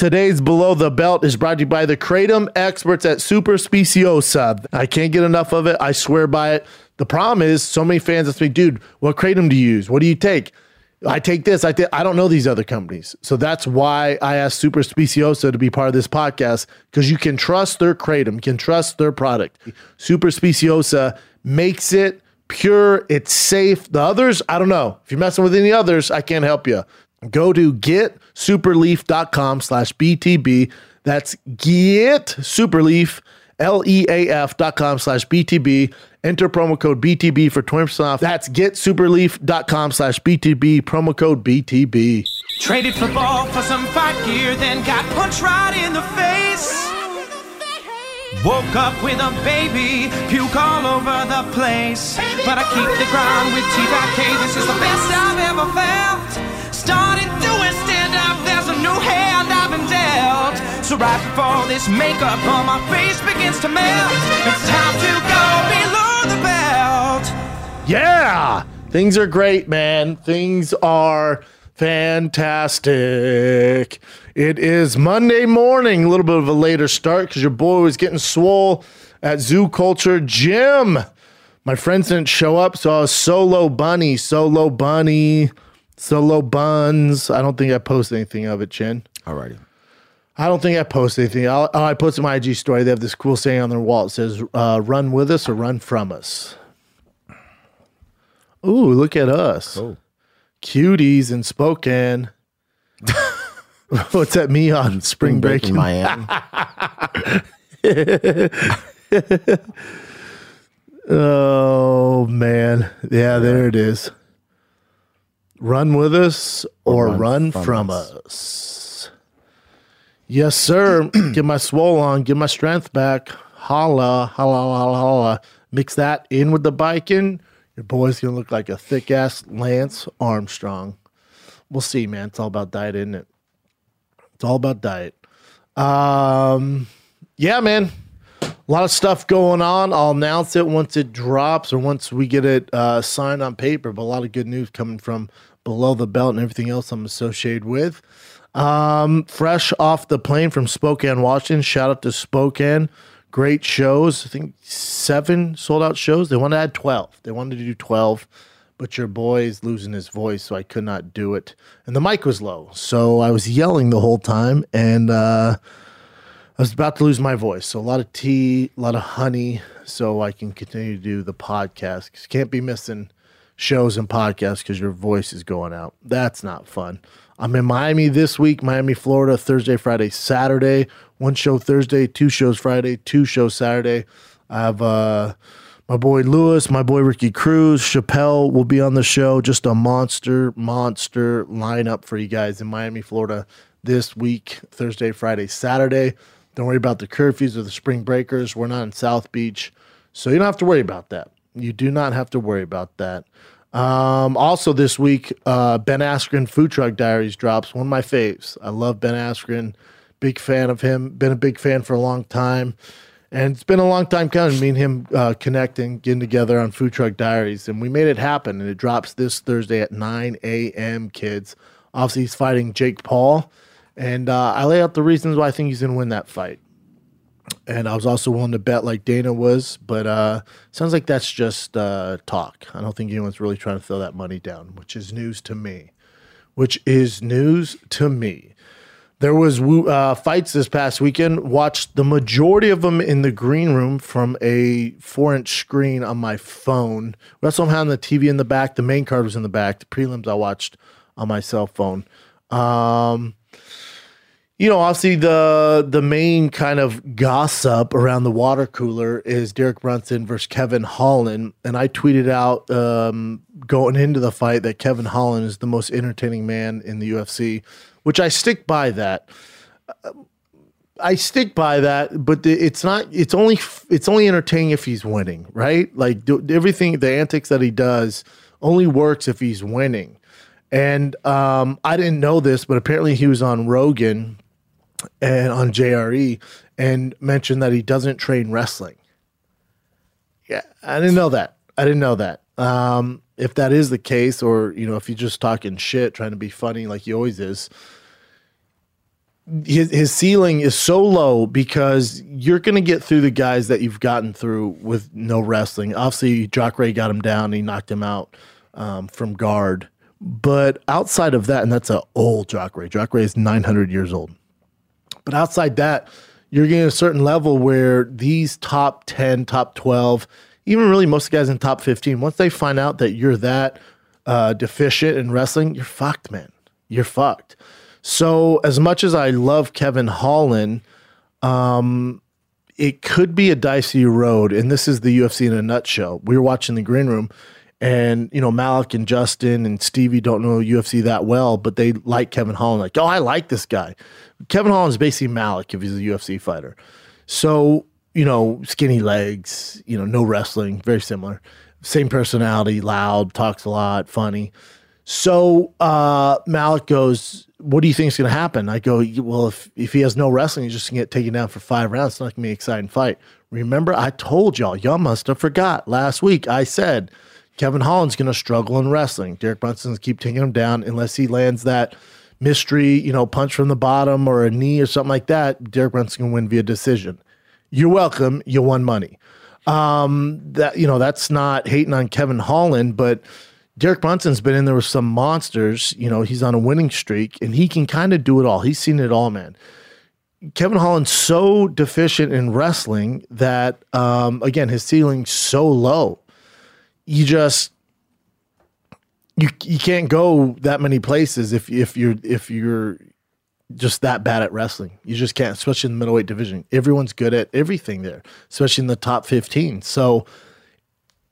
Today's Below the Belt is brought to you by the Kratom experts at Super Speciosa. I can't get enough of it. I swear by it. The problem is, so many fans ask me, dude, what Kratom do you use? What do you take? I take this. I take, I don't know these other companies. So that's why I asked Super Speciosa to be part of this podcast because you can trust their Kratom, you can trust their product. Super Speciosa makes it pure, it's safe. The others, I don't know. If you're messing with any others, I can't help you. Go to getsuperleaf.com slash BTB. That's getsuperleaf, L-E-A-F dot com slash BTB. Enter promo code BTB for 20% off. That's get getsuperleaf.com slash BTB, promo code BTB. Traded football for some fight gear, then got punched right in the face. Woke up with a baby, puke all over the place. But I keep the ground with TVK, this is the best I've ever felt. Started So right before this makeup on my face begins to melt, it's time to go below the belt. Yeah, things are great, man. Things are fantastic. It is Monday morning, a little bit of a later start because your boy was getting swole at Zoo Culture Gym. My friends didn't show up, so I was solo bunny, solo bunny, solo buns. I don't think I posted anything of it, Chin. Alrighty. I don't think I posted anything. I'll, oh, I posted my IG story. They have this cool saying on their wall. It says, uh, "Run with us or run from us." Ooh, look at us, Oh. cuties in Spokane. What's that me on spring break in Miami. Oh man, yeah, there it is. Run with us or, run, run from, from us. Yes, sir. get my swole on, get my strength back. Holla, holla, holla, holla. Mix that in with the biking. Your boy's gonna look like a thick ass Lance Armstrong. We'll see, man. It's all about diet, isn't it? It's all about diet. Um, yeah, man a lot of stuff going on. I'll announce it once it drops or once we get it uh, signed on paper. But a lot of good news coming from below the belt and everything else I'm associated with. Um, fresh off the plane from Spokane, Washington. Shout out to Spokane. Great shows. I think seven sold out shows. They wanted to add 12. They wanted to do 12, but your boy is losing his voice, so I could not do it. And the mic was low. So I was yelling the whole time. And, uh, I was about to lose my voice, so a lot of tea, a lot of honey, so I can continue to do the podcast. 'Cause can't be missing shows and podcasts because your voice is going out. That's not fun. I'm in Miami this week, Miami, Florida, Thursday, Friday, Saturday. One show Thursday, two shows Friday, two shows Saturday. I have uh, my boy Lewis, my boy Ricky Cruz, Chappelle will be on the show. Just a monster, monster lineup for you guys in Miami, Florida this week, Thursday, Friday, Saturday. Don't worry about the curfews or the spring breakers. We're not in South Beach. So you don't have to worry about that. You do not have to worry about that. Um, also, this week, uh, Ben Askren Food Truck Diaries drops. One of my faves. I love Ben Askren. Big fan of him. Been a big fan for a long time. And it's been a long time coming, me and him uh, connecting, getting together on Food Truck Diaries. And we made it happen. And it drops this Thursday at 9 a.m., kids. Obviously, he's fighting Jake Paul. And uh, I lay out the reasons why I think he's going to win that fight. And I was also willing to bet like Dana was, but uh, sounds like that's just uh, talk. I don't think anyone's really trying to throw that money down, which is news to me. Which is news to me. There was uh, fights this past weekend. Watched the majority of them in the green room from a four-inch screen on my phone. Also had the TV in the back. The main card was in the back. The prelims I watched on my cell phone. Um, you know, obviously the the main kind of gossip around the water cooler is Derek Brunson versus Kevin Holland, and I tweeted out um, going into the fight that Kevin Holland is the most entertaining man in the UFC, which I stick by that. I stick by that, but it's not. It's only. It's only entertaining if he's winning, right? Like everything, the antics that he does only works if he's winning. And um, I didn't know this, but apparently he was on Rogan and on JRE and mentioned that he doesn't train wrestling. Yeah, I didn't know that. I didn't know that. Um, if that is the case, or you know, if he's just talking shit, trying to be funny like he always is, his, his ceiling is so low because you're to get through the guys that you've gotten through with no wrestling. Obviously, Jacaré got him down, he knocked him out um, from guard. But outside of that, and that's an old Jacaré. Jock Ray is 900 years old. But outside that, you're getting a certain level where these top 10, top 12, even really most guys in top 15, once they find out that you're that uh, deficient in wrestling, you're fucked, man. You're fucked. So, as much as I love Kevin Holland, um, it could be a dicey road. And this is the UFC in a nutshell. We were watching the green room, and you know Malik and Justin and Stevie don't know UFC that well, but they like Kevin Holland. Like, oh, I like this guy. Kevin Holland is basically Malik if he's a UFC fighter. So you know, skinny legs, you know, no wrestling, very similar. Same personality, loud, talks a lot, funny. So uh, Malik goes, "What do you think is going to happen?" I go, "Well, if if he has no wrestling, he's just going to get taken down for five rounds. It's not going to be an exciting fight." Remember, I told y'all, y'all must have forgot last week. I said Kevin Holland's going to struggle in wrestling. Derek Brunson's keep taking him down unless he lands that mystery, you know, punch from the bottom or a knee or something like that. Derek Brunson can win via decision. You're welcome. You won money. Um, that you know, that's not hating on Kevin Holland, but Derek Brunson's been in there with some monsters. You know, he's on a winning streak and he can kind of do it all. He's seen it all, man. Kevin Holland's so deficient in wrestling that, um, again, his ceiling's so low. You just you you can't go that many places if if you're if you're just that bad at wrestling. You just can't, especially in the middleweight division. Everyone's good at everything there, especially in the top 15. So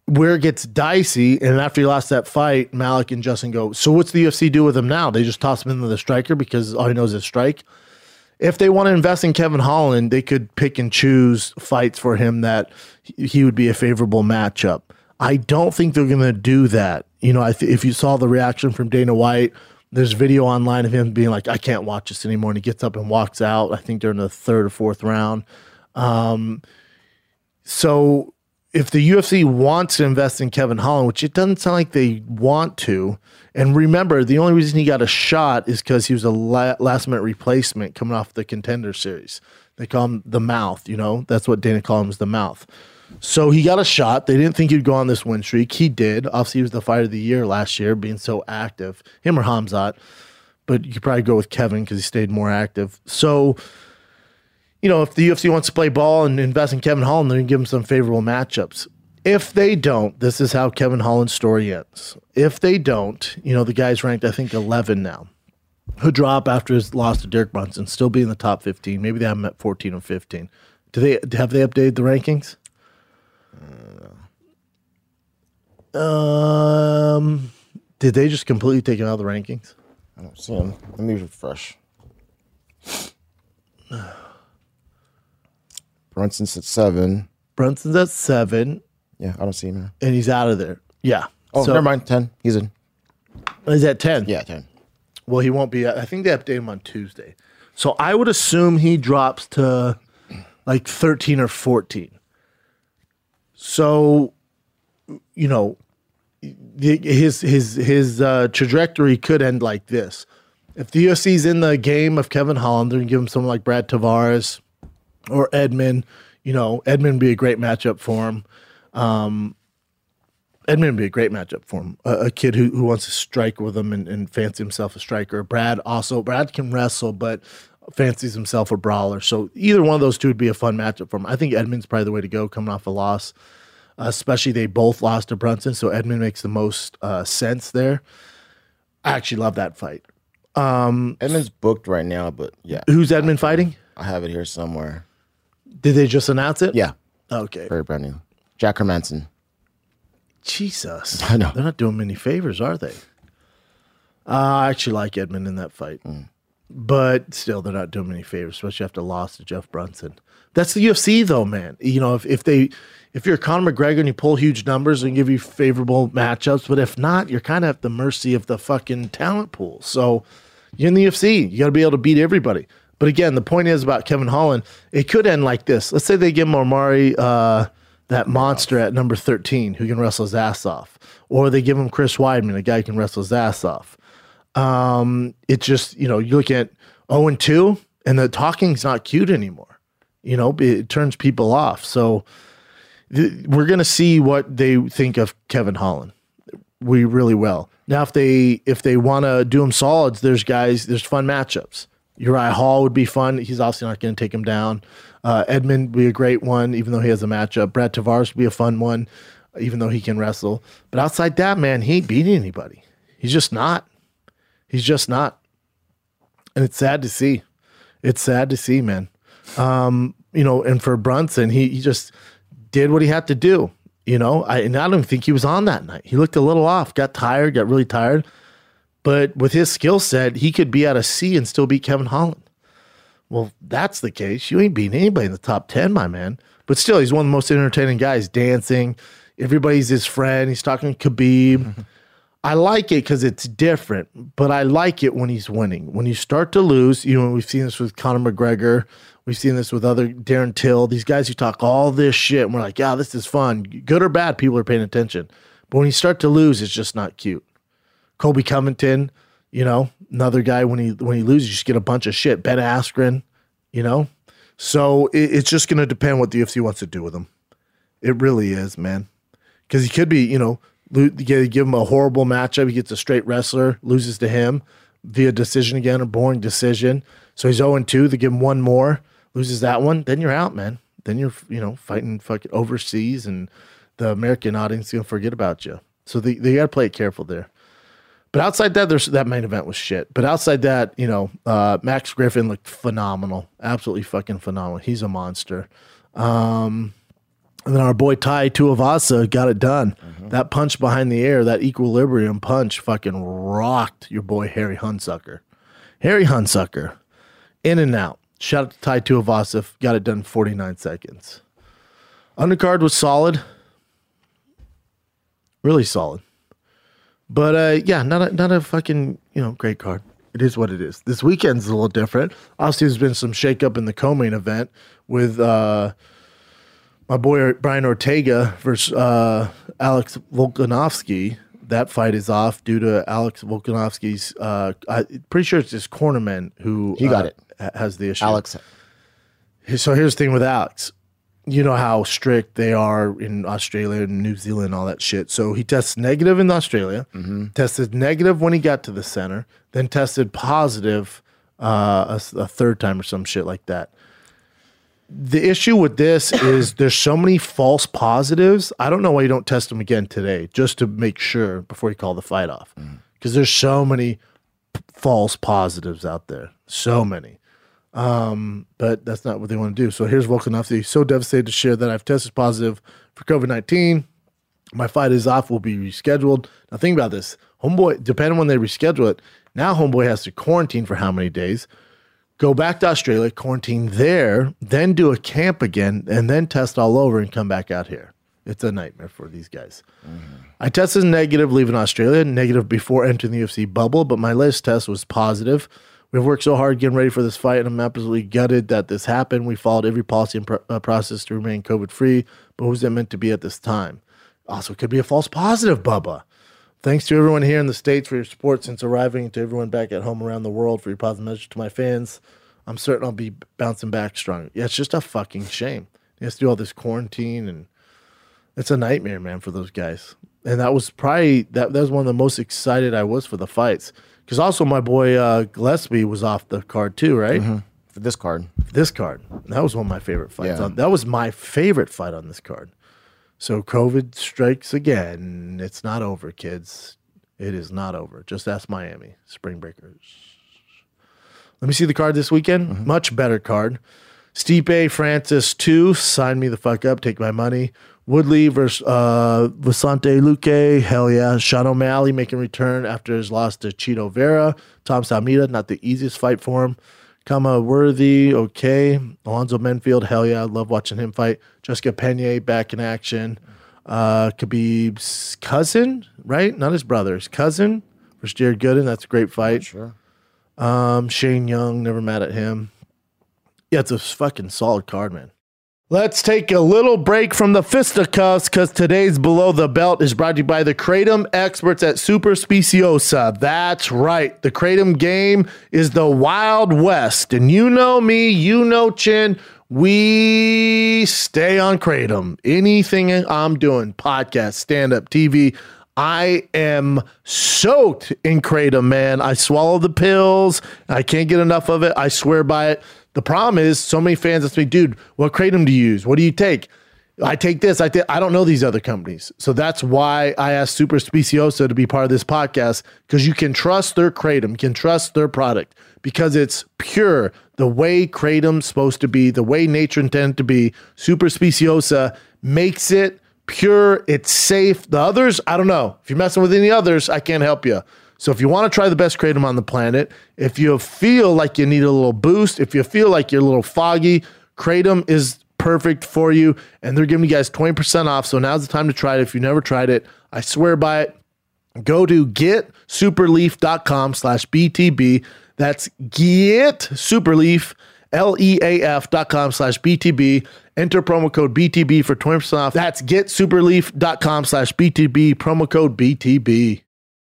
where it gets dicey, and after he lost that fight, Malik and Justin go, So what's the UFC do with him now? They just toss him into the striker because all he knows is strike. If they want to invest in Kevin Holland, they could pick and choose fights for him that he would be a favorable matchup. I don't think they're going to do that. You know, if you saw the reaction from Dana White there's video online of him being like, I can't watch this anymore. And he gets up and walks out, I think during the third or fourth round. Um, so if the UFC wants to invest in Kevin Holland, which it doesn't sound like they want to, and remember, the only reason he got a shot is because he was a la- last minute replacement coming off the contender series. They call him the mouth, you know, that's what Dana calls him is the mouth. So he got a shot. They didn't think he'd go on this win streak. He did. Obviously, he was the fighter of the year last year, being so active. Him or Hamzat, but you could probably go with Kevin because he stayed more active. So, you know, if the UFC wants to play ball and invest in Kevin Holland, to give him some favorable matchups. If they don't, this is how Kevin Holland's story ends. If they don't, you know, the guy's ranked, I think, 11 now. He'll drop after his loss to Derek Brunson, still be in the top 15. Maybe they have him at 14 or 15. Do they have they updated the rankings? Um, did they just completely take him out of the rankings? I don't see him. Let me refresh. Brunson's at seven. Brunson's at seven, Yeah, I don't see him here. and he's out of there. Yeah. Oh, So- never mind. Ten. He's in. He's at ten. Yeah, ten. Well, he won't be. I think they update him on Tuesday. So I would assume he drops to like 13 or 14. So, you know, his his his uh, trajectory could end like this. If the UFC's in the game of Kevin Holland, they're gonna give him someone like Brad Tavares or Edmen. You know, Edmen would be a great matchup for him. Edmen would be a great matchup for him. A, a kid who, who wants to strike with him and, and fancy himself a striker. Brad also, Brad can wrestle, but fancies himself a brawler. So either one of those two would be a fun matchup for him. I think Edmen's probably the way to go coming off a loss, especially they both lost to Brunson. So Edmen makes the most uh, sense there. I actually love that fight. Um, Edmen's booked right now, but yeah, Who's Edmen fighting? I have it here somewhere. Did they just announce it? Yeah, Okay. very brand new. Jack Hermansson. Jesus. I know. They're not doing many favors, are they? Uh, I actually like Edmen in that fight. But still, they're not doing any favors, especially after loss to Jeff Brunson. That's the UFC, though, man. You know, if, if they if you're Conor McGregor and you pull huge numbers and give you favorable matchups, but if not, you're kind of at the mercy of the fucking talent pool. So you're in the UFC. You got to be able to beat everybody. But again, the point is about Kevin Holland. It could end like this. Let's say they give him Omari, uh, that monster at number 13 who can wrestle his ass off, or they give him Chris Weidman, a guy who can wrestle his ass off. Um, it's just you know you look at 0 and 2, and the talking's not cute anymore. You know, it turns people off. So th- we're gonna see what they think of Kevin Holland. We really will. Now, if they if they want to do him solids, there's guys, there's fun matchups. Uriah Hall would be fun. He's obviously not going to take him down. Uh, Edmen would be a great one, even though he has a matchup. Brad Tavares would be a fun one, even though he can wrestle. But outside that, man, he ain't beating anybody. He's just not. He's just not. And it's sad to see. It's sad to see, man. Um, you know, and for Brunson, he, he just did what he had to do. You know, I and I don't even think he was on that night. He looked a little off, got tired, got really tired. But with his skill set, he could be at a C and still beat Kevin Holland. Well, that's the case. You ain't beating anybody in the top 10, my man. But still, he's one of the most entertaining guys dancing. Everybody's his friend. He's talking to Khabib. I like it because it's different, but I like it when he's winning. When you start to lose, you know, we've seen this with Conor McGregor. We've seen this with other Darren Till, these guys who talk all this shit. And we're like, yeah, this is fun. Good or bad, people are paying attention. But when you start to lose, it's just not cute. Colby Covington, you know, another guy when he when he loses, you just get a bunch of shit. Ben Askren, you know. So it, it's just to depend what the UFC wants to do with him. It really is, man. Because he could be, you know, lo- give him a horrible matchup. He gets a straight wrestler, loses to him via decision again, a boring decision. So he's 0 2. They give him one more, loses that one. Then you're out, man. Then you're, you know, fighting fucking overseas and the American audience is going to forget about you. So they, they got to play it careful there. But outside that, there's that main event was shit. But outside that, you know, uh, Max Griffin looked phenomenal, absolutely fucking phenomenal. He's a monster. Um, and then our boy Tai Tuivasa got it done. That punch behind the air, that equilibrium punch, fucking rocked your boy Harry Hunsucker. Harry Hunsucker, in and out. Shout out to Tai Tuivasa, got it done 49 seconds. Undercard was solid, really solid. But uh, yeah, not a, not a fucking you know great card. It is what it is. This weekend's a little different. Obviously, there's been some shakeup in the co-main event with uh, my boy Brian Ortega versus uh, Alex Volkanovski. That fight is off due to Alex Volkanovski's. Uh, I'm pretty sure it's his cornerman who He got uh, it. has the issue. Alex, So here's the thing with Alex. You know how strict they are in Australia and New Zealand, all that shit. So he tests negative in Australia, tested negative when he got to the center, then tested positive uh, a, a third time or some shit like that. The issue with this is there's so many false positives. I don't know why you don't test them again today, just to make sure before you call the fight off, mm. because there's so many p- false positives out there, so many um, but that's not what they want to do. So here's Volkanovski. So devastated to share that I've tested positive for COVID 19. My fight is off, will be rescheduled. Now, think about this. Homeboy, depending on when they reschedule it, now Homeboy has to quarantine for how many days, go back to Australia, quarantine there, then do a camp again, and then test all over and come back out here. It's a nightmare for these guys. I tested negative leaving Australia, negative before entering the UFC bubble, but my latest test was positive. We've worked so hard getting ready for this fight, and I'm absolutely gutted that this happened. We followed every policy and pro- uh, process to remain COVID free, but who's it meant to be at this time? Also, it could be a false positive, Bubba. Thanks to everyone here in the States for your support since arriving, and to everyone back at home around the world for your positive message to my fans. I'm certain I'll be bouncing back strong. Yeah, it's just a fucking shame. You have to do all this quarantine and it's a nightmare, man, for those guys. And that was probably that. That was one of the most excited I was for the fights. Because also my boy uh, Gillespie was off the card too, right? for this card. This card. That was one of my favorite fights. Yeah. On, that was my favorite fight on this card. So COVID strikes again. It's not over, kids. It is not over. Just ask Miami Spring Breakers. Let me see the card this weekend. Much better card. Stipe Francis two. Sign me the fuck up. Take my money. Woodley versus uh, Vicente Luque. Hell yeah. Sean O'Malley making return after his loss to Chito Vera. Thomas Almeida, not the easiest fight for him. Khama Worthy, okay. Alonzo Menifield, hell yeah. I love watching him fight. Jessica Pena back in action. Uh, Khabib's cousin, right? Not his brother, his cousin versus Jared Gooden. That's a great fight. Sure. Um, Shane Young, never mad at him. Yeah, it's a fucking solid card, man. Let's take a little break from the fisticuffs because today's Below the Belt is brought to you by the Kratom experts at Super Speciosa. That's right. The Kratom game is the Wild West. And you know me, you know Chin. We stay on Kratom. Anything I'm doing, podcast, stand up, TV, I am soaked in Kratom, man. I swallow the pills. I can't get enough of it. I swear by it. The problem is, so many fans ask me, dude, what kratom do you use? What do you take? I take this. I th- I don't know these other companies, so that's why I asked Super Speciosa to be part of this podcast because you can trust their kratom, you can trust their product because it's pure, the way kratom's supposed to be, the way nature intended to be. Super Speciosa makes it pure. It's safe. The others, I don't know. If you're messing with any others, I can't help you. So if you want to try the best kratom on the planet, if you feel like you need a little boost, if you feel like you're a little foggy, kratom is perfect for you. And they're giving you guys 20% off. So now's the time to try it. If you never tried it, I swear by it. Go to getsuperleaf.com slash BTB. That's getsuperleaf, L-E-A-F dot com slash BTB. Enter promo code BTB for 20% off. That's getsuperleaf.com slash BTB, promo code BTB.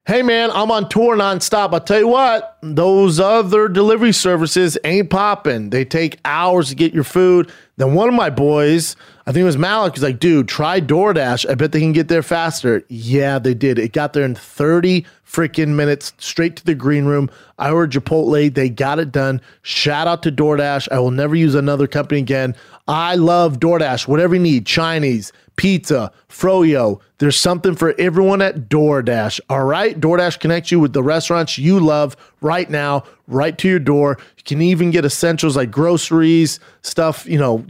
Hey man, I'm on tour nonstop. I'll tell you what, those other delivery services ain't popping. They take hours to get your food. Then one of my boys, I think it was Malik, was like, dude, try DoorDash. I bet they can get there faster. Yeah, they did. It got there in 30 freaking minutes, straight to the green room. I ordered Chipotle. They got it done. Shout out to DoorDash. I will never use another company again. I love DoorDash. Whatever you need, Chinese, pizza, froyo. There's something for everyone at DoorDash. All right. DoorDash connects you with the restaurants you love right now, right to your door. You can even get essentials like groceries, stuff, you know,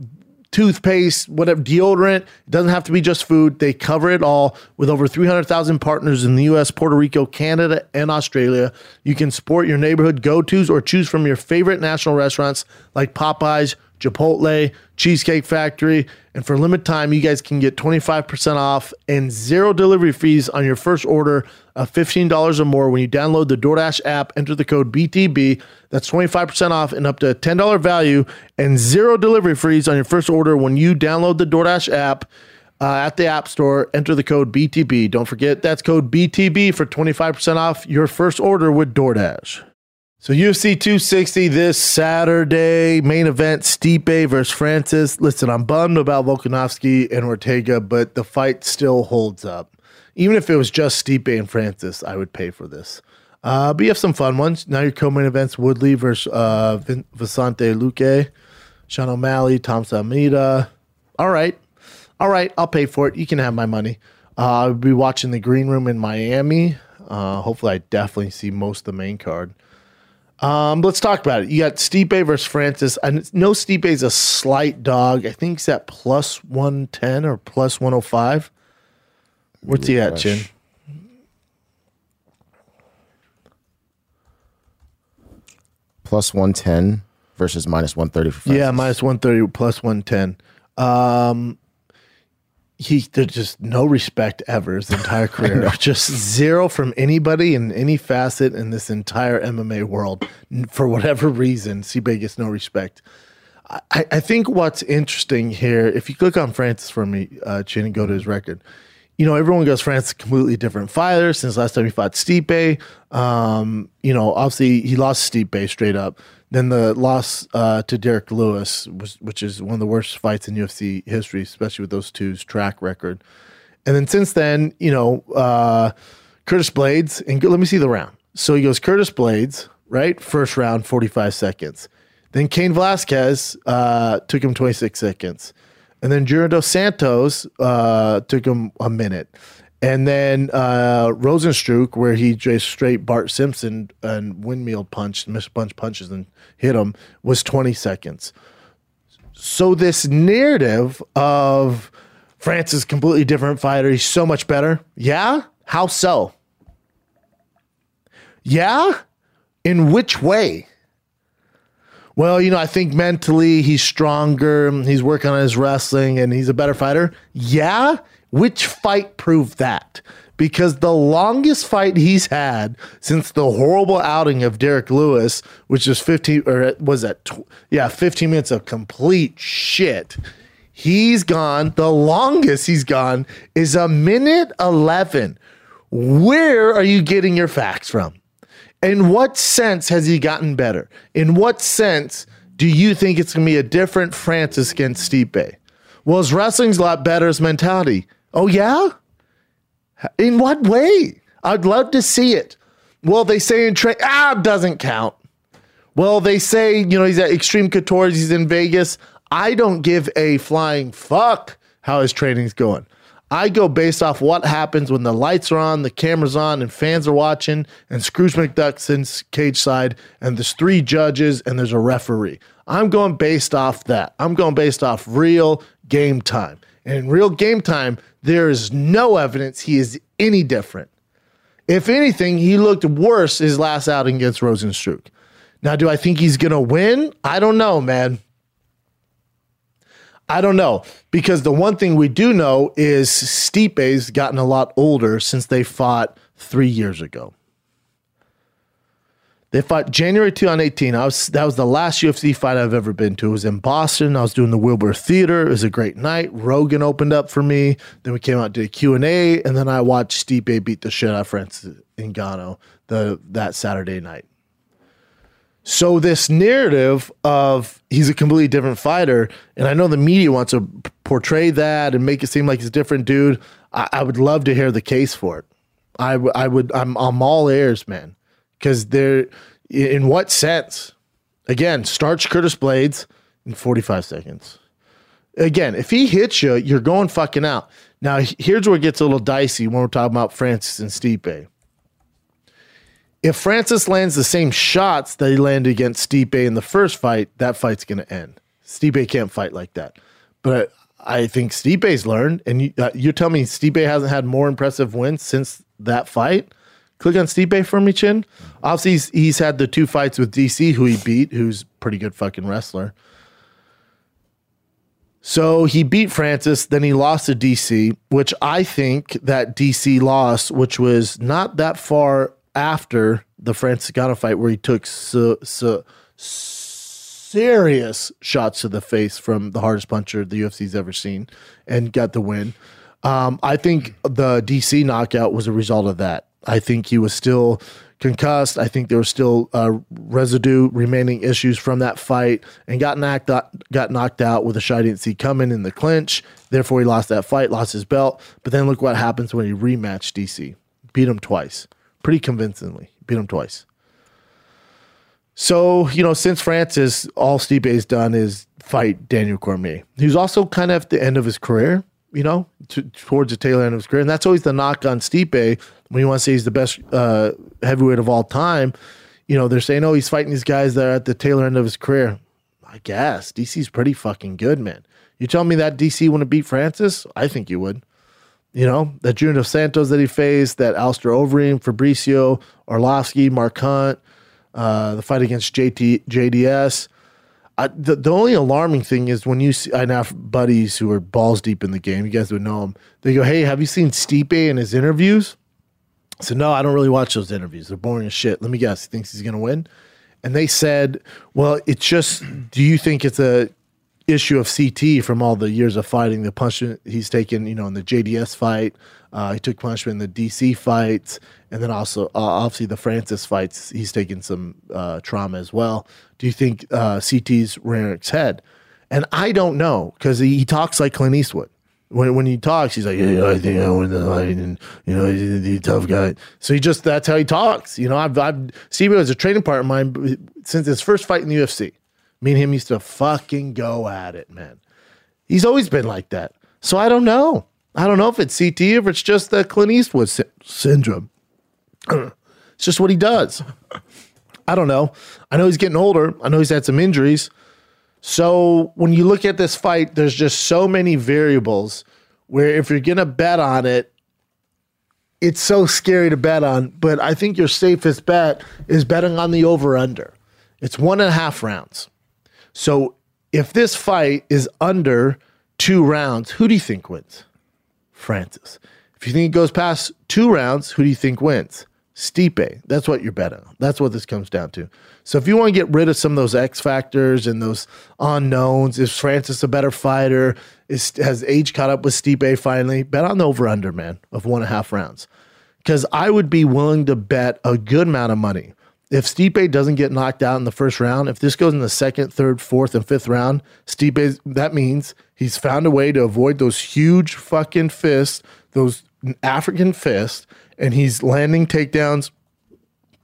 toothpaste, whatever, deodorant. It doesn't have to be just food. They cover it all with over 300,000 partners in the US, Puerto Rico, Canada, and Australia. You can support your neighborhood go tos or choose from your favorite national restaurants like Popeyes, Chipotle, Cheesecake Factory. And for a limited time, you guys can get 25% off and zero delivery fees on your first order of $15 or more when you download the DoorDash app, enter the code BTB. That's 25% off and up to a $10 value and zero delivery fees on your first order when you download the DoorDash app. Uh, at the App Store, enter the code BTB. Don't forget that's code BTB for 25% off your first order with DoorDash. So UFC 260 this Saturday, main event, Stipe versus Francis. Listen, I'm bummed about Volkanovski and Ortega, but the fight still holds up. Even if it was just Stipe and Francis, I would pay for this. Uh, but you have some fun ones. Now your co-main events, Woodley versus uh, Vin- Vicente Luque, Sean O'Malley, Thomas Almeida. All right. All right, I'll pay for it. You can have my money. Uh, I'll be watching the Green Room in Miami. Uh, hopefully, I definitely see most of the main card. Um, let's talk about it. You got Stipe versus Francis. I know Stipe is a slight dog. I think he's at plus 110 or plus 105. What's he at, Chin? Plus 110 versus minus 130 for Yeah, minus 130, plus 110. Um, he there's just no respect ever his entire career. just zero from anybody in any facet in this entire MMA world. For whatever reason, Stipe gets no respect. I, I think what's interesting here, if you click on Francis for me, uh, Chin, and go to his record, you know, everyone goes Francis, completely different fighter since last time he fought Stipe. Um, you know, obviously he lost Stipe straight up. Then the loss uh, to Derrick Lewis was, which is one of the worst fights in UFC history, especially with those two's track record. And then since then, you know, uh, Curtis Blaydes, and let me see the round. So he goes Curtis Blaydes, right? First round, 45 seconds. Then Cain Velasquez uh, took him 26 seconds. And then Junior Dos Santos uh, took him a minute. And then uh, Rozenstruik, where he just straight Bart Simpson and windmill punched, missed a bunch of punches and hit him, was 20 seconds. So this narrative of Francis completely different fighter. He's so much better. Yeah? How so? Yeah? In which way? Well, you know, I think mentally he's stronger. He's working on his wrestling and he's a better fighter. Yeah? Which fight proved that? Because the longest fight he's had since the horrible outing of Derrick Lewis, which was 15 or was that tw- yeah, 15 minutes of complete shit. He's gone. The longest he's gone is a minute 11. Where are you getting your facts from? In what sense has he gotten better? In what sense do you think it's going to be a different Francis against Stipe? Well, his wrestling's a lot better. His mentality. Oh yeah. In what way? I'd love to see it. Well, they say in train ah doesn't count. Well, they say you know he's at Extreme Couture. He's in Vegas. I don't give a flying fuck how his training's going. I go based off what happens when the lights are on, the camera's on, and fans are watching, and Scrooge McDuck's in cage side, and there's three judges, and there's a referee. I'm going based off that. I'm going based off real game time. And in real game time, there is no evidence he is any different. If anything, he looked worse his last outing against Rozenstruik. Now, do I think he's going to win? I don't know, man. I don't know because the one thing we do know is Stipe's gotten a lot older since they fought three years ago. They fought January 2018. I was that was the last UFC fight I've ever been to. It was in Boston. I was doing the Wilbur Theater. It was a great night. Rogan opened up for me. Then we came out did a Q&A and then I watched Stipe beat the shit out of Francis Ngannou the that Saturday night. So this narrative of he's a completely different fighter, and I know the media wants to portray that and make it seem like he's a different dude. I, I would love to hear the case for it. I, w- I would. I'm, I'm all ears, man, because they're in what sense? Again, starch Curtis Blaydes in 45 seconds. Again, if he hits you, you're going fucking out. Now, here's where it gets a little dicey when we're talking about Francis and Stipe if Francis lands the same shots that he landed against Stipe in the first fight, that fight's going to end. Stipe can't fight like that. But I think Stipe's learned, and you, uh, you tell me Stipe hasn't had more impressive wins since that fight. Click on Stipe for me, Chin. Obviously, he's, he's had the two fights with DC, who he beat, who's pretty good fucking wrestler. So he beat Francis, then he lost to DC, which I think that DC loss, which was not that far after the Francis fight where he took so, so serious shots to the face from the hardest puncher the UFC's ever seen and got the win. Um, I think the DC knockout was a result of that. I think he was still concussed. I think there was still uh, residue remaining issues from that fight and got knocked out, got knocked out with a shot he didn't see coming in the clinch. Therefore, he lost that fight, lost his belt. But then look what happens when he rematched DC, beat him twice pretty convincingly. Beat him twice. So, you know, since Francis, all Stipe's done is fight Daniel Cormier. Was also kind of at the end of his career, you know, to, towards the tail end of his career. And that's always the knock on Stipe when you want to say he's the best uh, heavyweight of all time. You know, they're saying, oh, he's fighting these guys that are at the tail end of his career. I guess DC's pretty fucking good, man. You tell me that DC wouldn't beat Francis? I think you would. You know, that Junior Santos that he faced, that Alistair Overeem, Fabricio, Arlovsky, Mark Hunt, uh, the fight against JT, JDS. I, the, the only alarming thing is when you see, I have buddies who are balls deep in the game. You guys would know them. They go, Hey, have you seen Stipe in his interviews? So, No, I don't really watch those interviews. They're boring as shit. Let me guess. He thinks he's going to win. And they said, Well, it's just, do you think it's a issue of CTE from all the years of fighting, the punishment he's taken, you know, in the JDS fight. Uh, he took punishment in the DC fights, and then also uh, obviously the Francis fights. He's taken some uh, trauma as well. Do you think uh, CTE's rearing head? And I don't know because he, talks like Clint Eastwood. When when he talks, he's like, "Yeah, I think I win the fight," and you know, he's, a tough guy. So he just that's how he talks. You know, I've I've Steve was a training partner of mine since his first fight in the UFC. Me and him used to fucking go at it, man. He's always been like that. So I don't know. I don't know if it's CTE or if it's just the Clint Eastwood sy- syndrome. it's just what he does. I don't know. I know he's getting older. I know he's had some injuries. So when you look at this fight, there's just so many variables where if you're gonna bet on it, it's so scary to bet on. But I think your safest bet is betting on the over under. It's one and a half rounds. So if this fight is under two rounds, who do you think wins? Francis. If you think it goes past two rounds, who do you think wins? Stipe. That's what you're betting. That's what this comes down to. So if you want to get rid of some of those X factors and those unknowns, is Francis a better fighter? Is has age caught up with Stipe finally? Bet on the over under, man, of one and a half rounds. Because I would be willing to bet a good amount of money. If Stipe doesn't get knocked out in the first round, if this goes in the second, third, fourth, and fifth round, Stipe that means he's found a way to avoid those huge fucking fists, those African fists, and he's landing takedowns.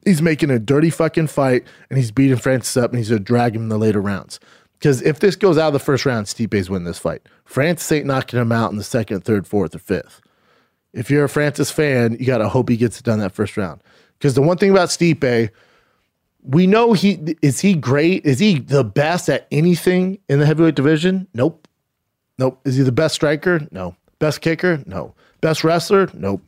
He's making a dirty fucking fight, and he's beating Francis up, and he's gonna drag him in the later rounds. Because if this goes out of the first round, Stipe's win this fight. Francis ain't knocking him out in the second, third, fourth, or fifth. If you're a Francis fan, you gotta hope he gets it done that first round. Because the one thing about Stipe, we know he is he great. Is he the best at anything in the heavyweight division? Nope. Nope. Is he the best striker? No. Best kicker? No. Best wrestler? Nope.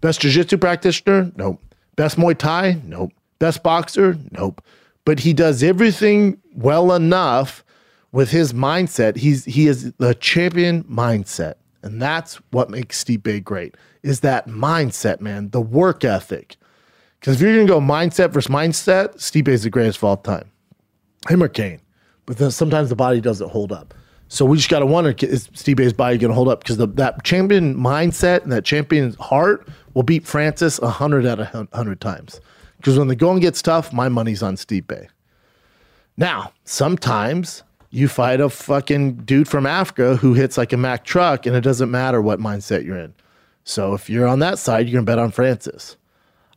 Best jiu-jitsu practitioner? Nope. Best Muay Thai? Nope. Best boxer? Nope. But he does everything well enough with his mindset. He's he is the champion mindset. And that's what makes Stipe great. Is that mindset, man, the work ethic. Because if you're gonna go mindset versus mindset, Stipe is the greatest of all time. Him or Cain. But then sometimes the body doesn't hold up. So we just got to wonder is Stipe's body going to hold up? Because that champion mindset and that champion's heart will beat Francis 100 out of 100 times. Because when the going gets tough, my money's on Stipe. Now, sometimes you fight a fucking dude from Africa who hits like a Mack truck and it doesn't matter what mindset you're in. So if you're on that side, you're going to bet on Francis.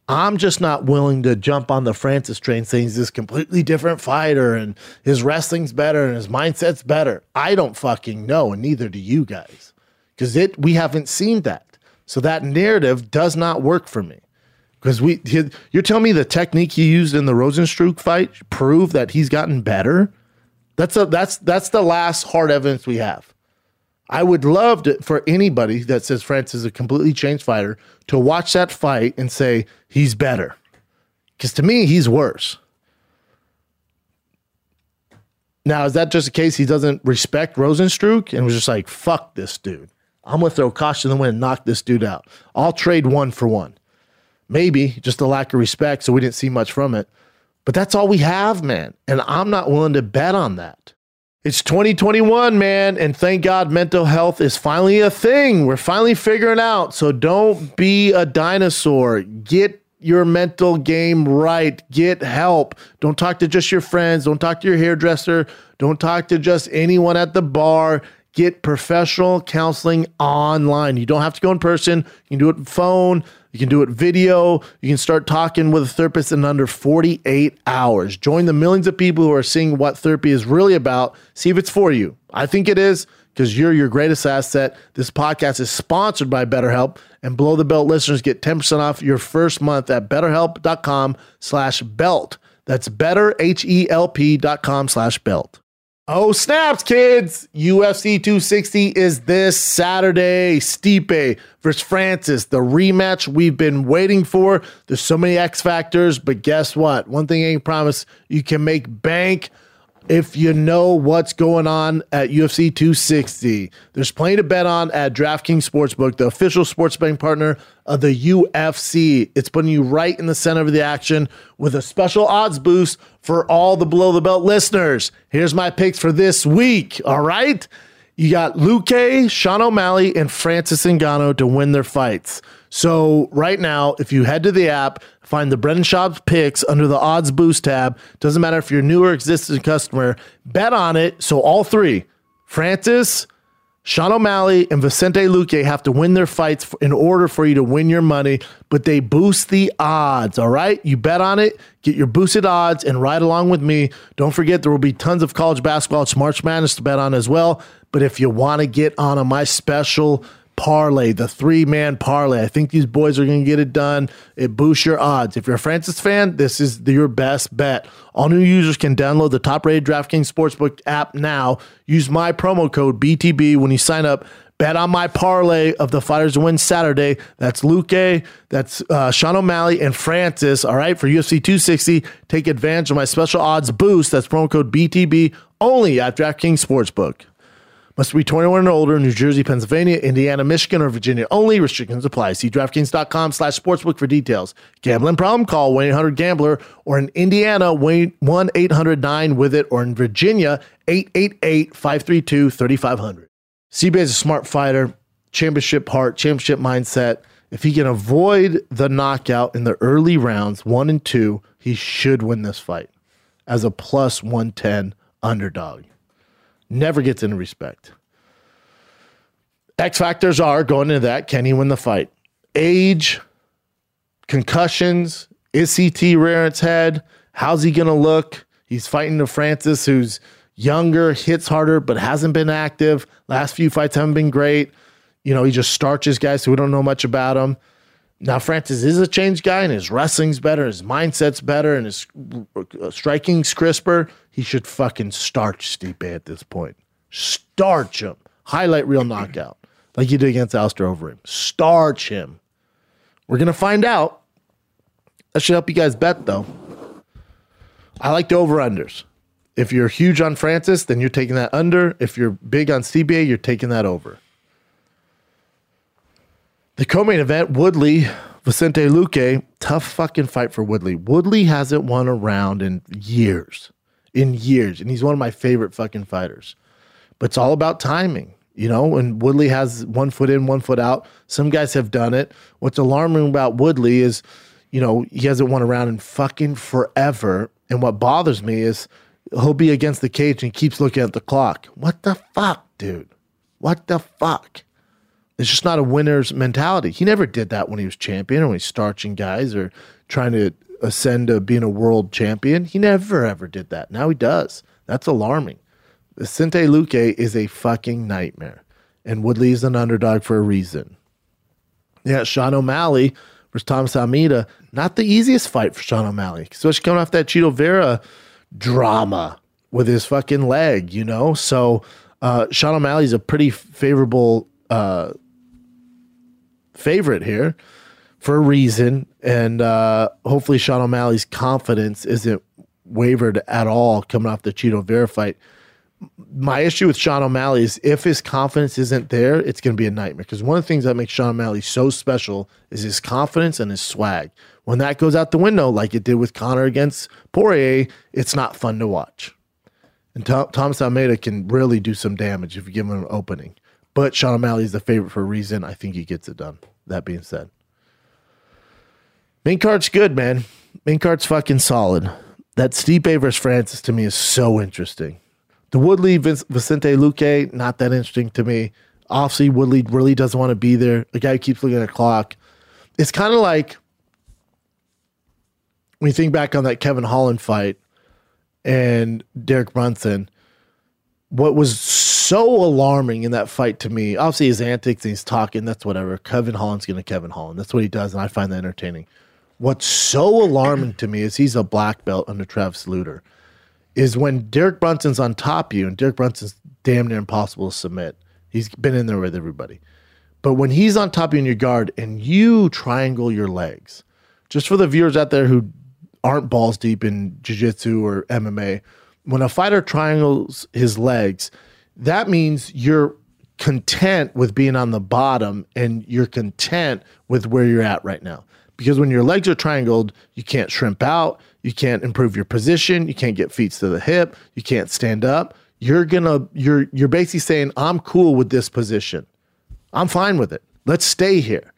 I'm just not willing to jump on the Francis train saying he's this completely different fighter and his wrestling's better and his mindset's better. I don't fucking know, and neither do you guys. Because it we haven't seen that. So that narrative does not work for me. Because we you're telling me the technique he used in the Rozenstruik fight proved that he's gotten better? That's a that's that's the last hard evidence we have. I would love to, for anybody that says Francis is a completely changed fighter to watch that fight and say he's better. Because to me, he's worse. Now, is that just a case he doesn't respect Rozenstruik and was just like, fuck this dude? I'm going to throw caution in the wind and knock this dude out. I'll trade one for one. Maybe just a lack of respect, so we didn't see much from it. But that's all we have, man. And I'm not willing to bet on that. It's 2021, man, and thank God mental health is finally a thing. We're finally figuring out. So don't be a dinosaur. Get your mental game right. Get help. Don't talk to just your friends. Don't talk to your hairdresser. Don't talk to just anyone at the bar. Get professional counseling online. You don't have to go in person. You can do it phone. You can do it video. You can start talking with a therapist in under 48 hours. Join the millions of people who are seeing what therapy is really about. See if it's for you. I think it is because you're your greatest asset. This podcast is sponsored by BetterHelp, and below the belt listeners get 10% off your first month at betterhelp.com slash belt. That's betterhelp.com slash belt. Oh, snaps, kids! UFC 260 is this Saturday. Stipe versus Francis, the rematch we've been waiting for. There's so many X factors, but guess what? One thing I can promise you can make bank if you know what's going on at UFC 260. There's plenty to bet on at DraftKings Sportsbook, the official sports betting partner of the UFC. It's putting you right in the center of the action with a special odds boost for all the below the belt listeners. Here's my picks for this week. All right. You got Luque, Sean O'Malley, and Francis Ngannou to win their fights. So right now, if you head to the app, find the Brendan Schaub's picks under the odds boost tab. Doesn't matter if you're a new or existing customer, bet on it. So all three, Francis, Sean O'Malley and Vicente Luque have to win their fights in order for you to win your money, but they boost the odds. All right. You bet on it, get your boosted odds, and ride along with me. Don't forget, there will be tons of college basketball. It's March Madness to bet on as well. But if you want to get on a my special parlay, the three man parlay. I think these boys are going to get it done. It boosts your odds. If you're a Francis fan, this is your best bet. All new users can download the top rated DraftKings Sportsbook app now. Use my promo code BTB when you sign up. Bet on my parlay of the fighters win Saturday. That's Luque, that's uh, Sean O'Malley, and Francis. All right, for UFC 260, take advantage of my special odds boost. That's promo code BTB only at DraftKings Sportsbook. Must be 21 and older, New Jersey, Pennsylvania, Indiana, Michigan, or Virginia only. Restrictions apply. See DraftKings.com slash sportsbook for details. Gambling problem? Call 1-800-GAMBLER or in Indiana, 1-800-9-WITH-IT or in Virginia, 888-532-3500. CBA is a smart fighter, championship heart, championship mindset. If he can avoid the knockout in the early rounds, one and two, he should win this fight as a plus 110 underdog. Never gets any respect. X factors are going into that. Can he win the fight? Age, concussions, is CTE rear its head? How's he going to look? He's fighting to Francis, who's younger, hits harder, but hasn't been active. Last few fights haven't been great. You know, he just starches guys, so we don't know much about him. Now, Francis is a changed guy, and his wrestling's better, his mindset's better, and his uh, striking's crisper. He should fucking starch Stipe at this point. Starch him. Highlight reel knockout, like you did against Alistair Overeem. Starch him. We're gonna find out. That should help you guys bet, though. I like the over unders. If you're huge on Francis, then you're taking that under. If you're big on CBA, you're taking that over. The co-main event, Woodley, Vicente Luque, tough fucking fight for Woodley. Woodley hasn't won a round in years, in years, and he's one of my favorite fucking fighters. But it's all about timing, you know. And Woodley has one foot in, one foot out. Some guys have done it. What's alarming about Woodley is, you know, he hasn't won a round in fucking forever. And what bothers me is he'll be against the cage and keeps looking at the clock. What the fuck, dude? What the fuck? It's just not a winner's mentality. He never did that when he was champion or when he's starching guys or trying to ascend to being a world champion. He never ever did that. Now he does. That's alarming. Vicente Luque is a fucking nightmare. And Woodley is an underdog for a reason. Yeah, Sean O'Malley versus Thomas Almeida. Not the easiest fight for Sean O'Malley, especially coming off that Chito Vera drama with his fucking leg, you know? So uh, Sean O'Malley's a pretty favorable uh, favorite here for a reason. And uh, hopefully, Sean O'Malley's confidence isn't wavered at all coming off the Chito Vera fight. My issue with Sean O'Malley is if his confidence isn't there, it's going to be a nightmare. Because one of the things that makes Sean O'Malley so special is his confidence and his swag. When that goes out the window, like it did with Conor against Poirier, it's not fun to watch. And Th- Thomas Almeida can really do some damage if you give him an opening. But Sean O'Malley is the favorite for a reason. I think he gets it done. That being said, main card's good, man. Main card's fucking solid. That Stipe versus Francis to me is so interesting. The Woodley Vicente Luque, not that interesting to me. Obviously, Woodley really doesn't want to be there. The guy keeps looking at the clock. It's kind of like when you think back on that Kevin Holland fight and Derek Brunson, what was so alarming in that fight to me, obviously his antics and he's talking, that's whatever. Kevin Holland's gonna Kevin Holland. That's what he does, and I find that entertaining. What's so alarming to me is he's a black belt under Travis Lutter. Is when Derek Brunson's on top of you, and Derek Brunson's damn near impossible to submit. He's been in there with everybody. But when he's on top of you in your guard and you triangle your legs, just for the viewers out there who aren't balls deep in jiu-jitsu or MMA, when a fighter triangles his legs, that means you're content with being on the bottom and you're content with where you're at right now. Because when your legs are triangled, you can't shrimp out, you can't improve your position, you can't get feet to the hip, you can't stand up. You're gonna you're you're basically saying, I'm cool with this position. I'm fine with it. Let's stay here.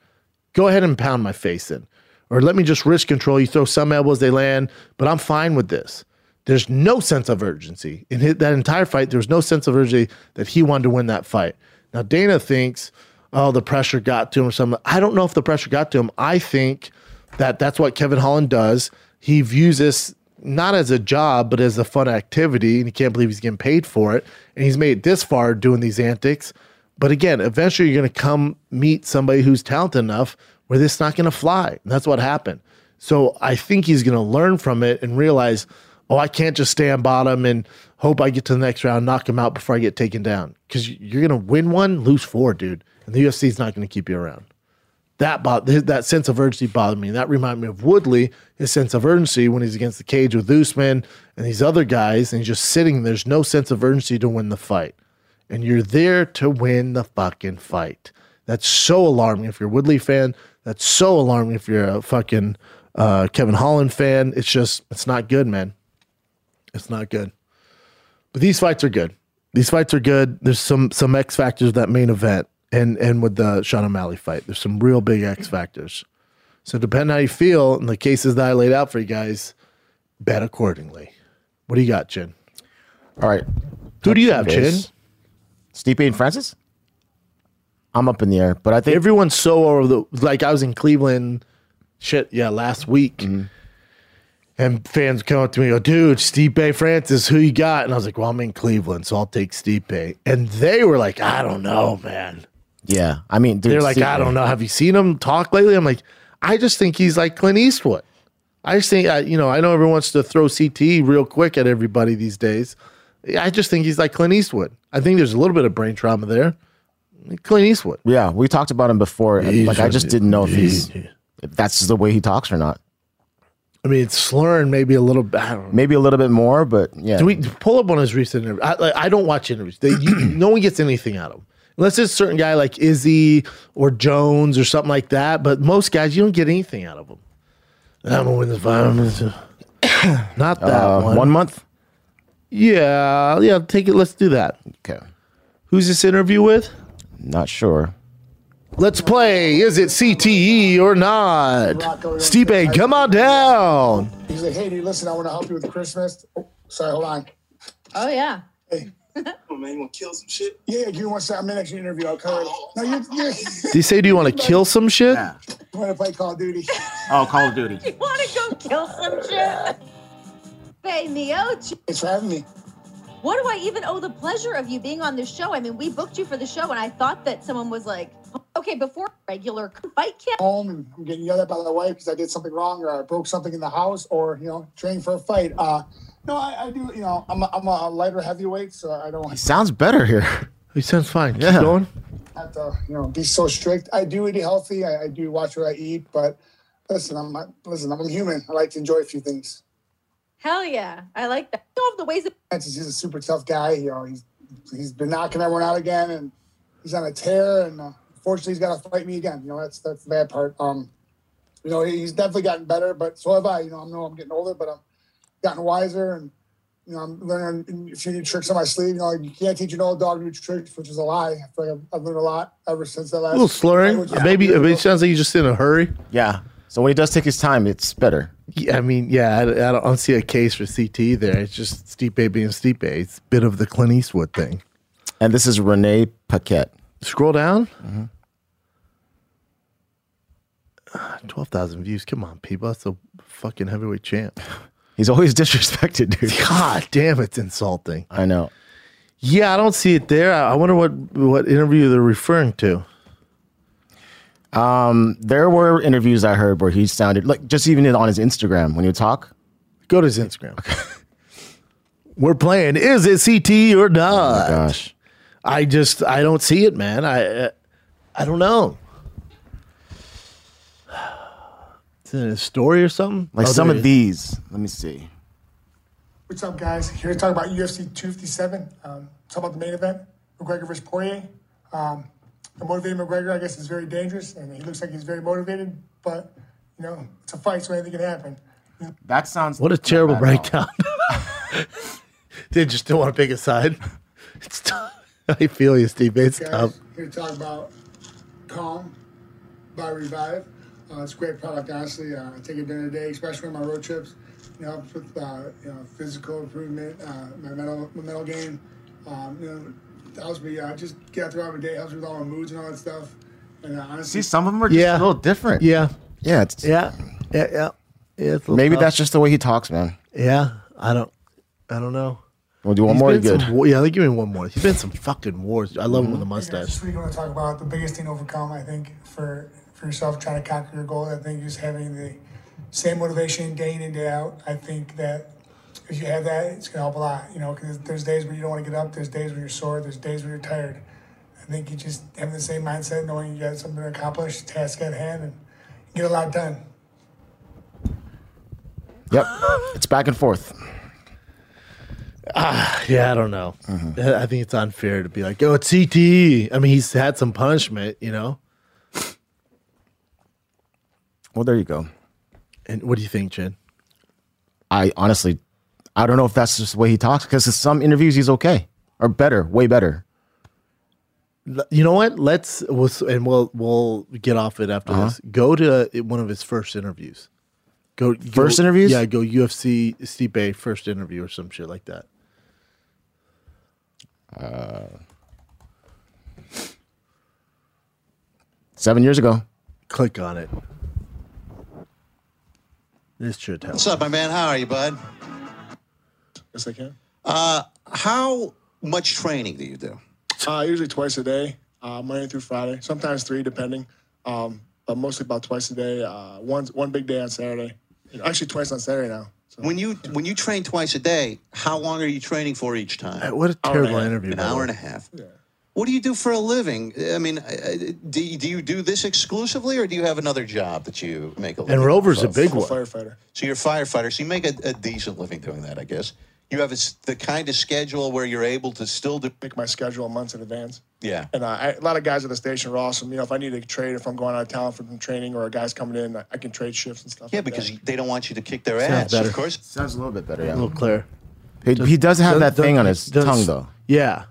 Go ahead and pound my face in. Or let me just wrist control. You throw some elbows, they land, but I'm fine with this. There's no sense of urgency. In that entire fight, there was no sense of urgency that he wanted to win that fight. Now, Dana thinks, oh, the pressure got to him or something. I don't know if the pressure got to him. I think that that's what Kevin Holland does. He views this not as a job, but as a fun activity, and he can't believe he's getting paid for it. And he's made it this far doing these antics. But again, eventually you're going to come meet somebody who's talented enough where this is not going to fly. And that's what happened. So I think he's going to learn from it and realize – oh, I can't just stay on bottom and hope I get to the next round, knock him out before I get taken down. Because you're gonna win one, lose four, dude, and the UFC is not gonna keep you around. That bo- that sense of urgency bothered me. And that reminded me of Woodley, his sense of urgency when he's against the cage with Usman and these other guys, and he's just sitting. There's no sense of urgency to win the fight, and you're there to win the fucking fight. That's so alarming if you're a Woodley fan. That's so alarming if you're a fucking uh, Kevin Holland fan. It's just, it's not good, man. It's not good. But these fights are good. These fights are good. There's some some X factors that main event, and and with the Sean O'Malley fight, there's some real big X factors. So depending how you feel in the cases that I laid out for you guys, bet accordingly. What do you got, Chin? All right. Who do you have, Chin? Stipe and Francis? I'm up in the air, but I think Everyone's so over the like. I was in Cleveland, shit, yeah, last week, mm-hmm. and fans come up to me, and go, "Dude, Stipe Francis, who you got?" And I was like, "Well, I'm in Cleveland, so I'll take Stipe." And they were like, "I don't know, man." Yeah. I mean, dude, They're like, I don't know. Have you seen him talk lately? I'm like, I just think he's like Clint Eastwood. I just think, I, you know, I know everyone wants to throw CTE real quick at everybody these days. I just think he's like Clint Eastwood. I think there's a little bit of brain trauma there. Clint Eastwood. Yeah, we talked about him before. and, like, I just didn't know if he's if that's the way he talks or not. I mean, it's slurring maybe a little bit. I don't know. Maybe a little bit more, but yeah. Do we pull up on his recent interviews? I, like, I don't watch interviews. They, you, no one gets anything out of them. Unless it's a certain guy like Izzy or Jones or something like that. But most guys, you don't get anything out of them. I'm gonna win this five minutes. Not that uh, one. one month. Yeah, yeah. Take it. Let's do that. Okay, Who's this interview with? not sure. Let's play. Is it CTE or not? Stipe, come on down. He's like, hey, dude, listen, I want to help you with Christmas. Oh, sorry, hold on. Oh yeah. Hey. Oh man, you want to kill some shit? Yeah, yeah, give me one second. I'm in actually interview. I'll cover it. No, you, you, Do you say, do you want to kill some shit? you want to play Call of Duty? Oh, Call of Duty. You want to go kill some shit? Hey, Miochi. Thanks for having me. What do I even owe the pleasure of you being on this show? I mean, we booked you for the show, and I thought that someone was like, okay, before regular fight camp. Home and I'm getting yelled at by the wife because I did something wrong or I broke something in the house or, you know, training for a fight. Uh, no, I, I do, you know, I'm a, I'm a lighter heavyweight, so I don't Sounds better here. He sounds fine. Yeah. Keep going. have to, you know, be so strict. I do eat healthy. I, I do watch what I eat, but listen, I'm not, listen, I'm a human. I like to enjoy a few things. Hell yeah, I like that. All know, the ways that Francis, he's a super tough guy. You know, he's he's been knocking everyone out again, and he's on a tear. And uh, fortunately, he's got to fight me again. You know, that's that's the bad part. Um, you know, he's definitely gotten better, but so have I. You know, I know I'm getting older, but I'm gotten wiser, and you know, I'm learning a few new tricks on my sleeve. You know, like you can't teach an old dog new tricks, which is a lie. I feel like I've, I've learned a lot ever since that last. A little slurring. fight, which- Maybe it sounds like he's just in a hurry. Yeah. So when he does take his time, it's better. Yeah, I mean, yeah, I, I, don't, I don't see a case for CTE there. It's just steep Stipe being Stipe. It's a bit of the Clint Eastwood thing. And this is Renee Paquette. Scroll down. Mm-hmm. Twelve thousand views. Come on, people. That's a fucking heavyweight champ. He's always disrespected, dude. God damn, it's insulting. I know. Yeah, I don't see it there. I I wonder what what interview they're referring to. Um, There were interviews I heard where he sounded like just even on his Instagram when you talk. Go to his Instagram. We're playing. Is it CTE or not? Gosh. I just I don't see it, man. I I don't know. Is it a story or something? Like Oh, some of it is. these. Let me see. What's up, guys? Here to talk about UFC 257. Um, talk about the main event, McGregor versus Poirier. Um, the motivated McGregor, I guess, is very dangerous, and he looks like he's very motivated. But you know, it's a fight, so anything can happen. That sounds What a terrible breakdown. they just don't want to pick a side. It's tough. I feel you, Steve. It's Guys, tough. here to talk about Calm by Revive. Uh, it's a great product, honestly. Uh, I take it during the day, especially on my road trips. You know, helps with uh, you know physical improvement, uh, my mental my mental game. Um, you know, helps me uh, just get throughout the day. Helps with all my moods and all that stuff. And uh, honestly, See, some of them are just Yeah. a little different. Yeah. Yeah. It's, Yeah. Yeah. Yeah. yeah it's Maybe tough. that's just the way he talks, man. Yeah. I don't. I don't know. We'll do one He's more. been Good. some wa- yeah, they give me one more. He's been some fucking wars. I love him with the I mustache. just really want to talk about the biggest thing to overcome. I think for for yourself trying to conquer your goal. I think just having the same motivation day in and day out. I think that if you have that, it's gonna help a lot. You know, because there's days where you don't want to get up, there's days where you're sore, there's days where you're tired. I think you just have the same mindset, knowing you got something to accomplish, task at hand, and get a lot done. Yep. it's back and forth. Ah, yeah, I don't know. Mm-hmm. I think it's unfair to be like, oh, it's CTE. I mean, he's had some punishment, you know? Well, there you go. And what do you think, Jen? I honestly, I don't know if that's just the way he talks because in some interviews he's okay or better, way better. You know what? Let's we'll, and we'll we'll get off it after Uh-huh. this. Go to one of his first interviews. Go First go- interviews? Yeah, go UFC Stipe first interview or some shit like that. Uh, Seven years ago. Click on it. This should help. What's up, my man? How are you, bud? Yes, I can. Uh, how much training do you do? Uh, usually twice a day, uh, Monday through Friday. Sometimes three, depending. Um, but mostly about twice a day. Uh, one one big day on Saturday. Actually, twice on Saturday now. So When you when you train twice a day, how long are you training for each time? What a Hour and a terrible interview. An by the hour way. and a half. What do you do for a living? I mean, uh, do you, do you do this exclusively, or do you have another job that you make a living? And Rover's a big one. firefighter. So you're a firefighter, so you make a, a decent living doing that, I guess. You have a s the kind of schedule where you're able to still do. Make my schedule months in advance. Yeah. And uh, I, a lot of guys at the station are awesome. You know, if I need to trade, if I'm going out of town from training or a guy's coming in, I, I can trade shifts and stuff. Yeah, like because that. they don't want you to kick their Sounds ass, better. of course. Sounds a little bit better, Yeah. A little clear. He, he does have that Does- thing on his does- tongue, though. Yeah.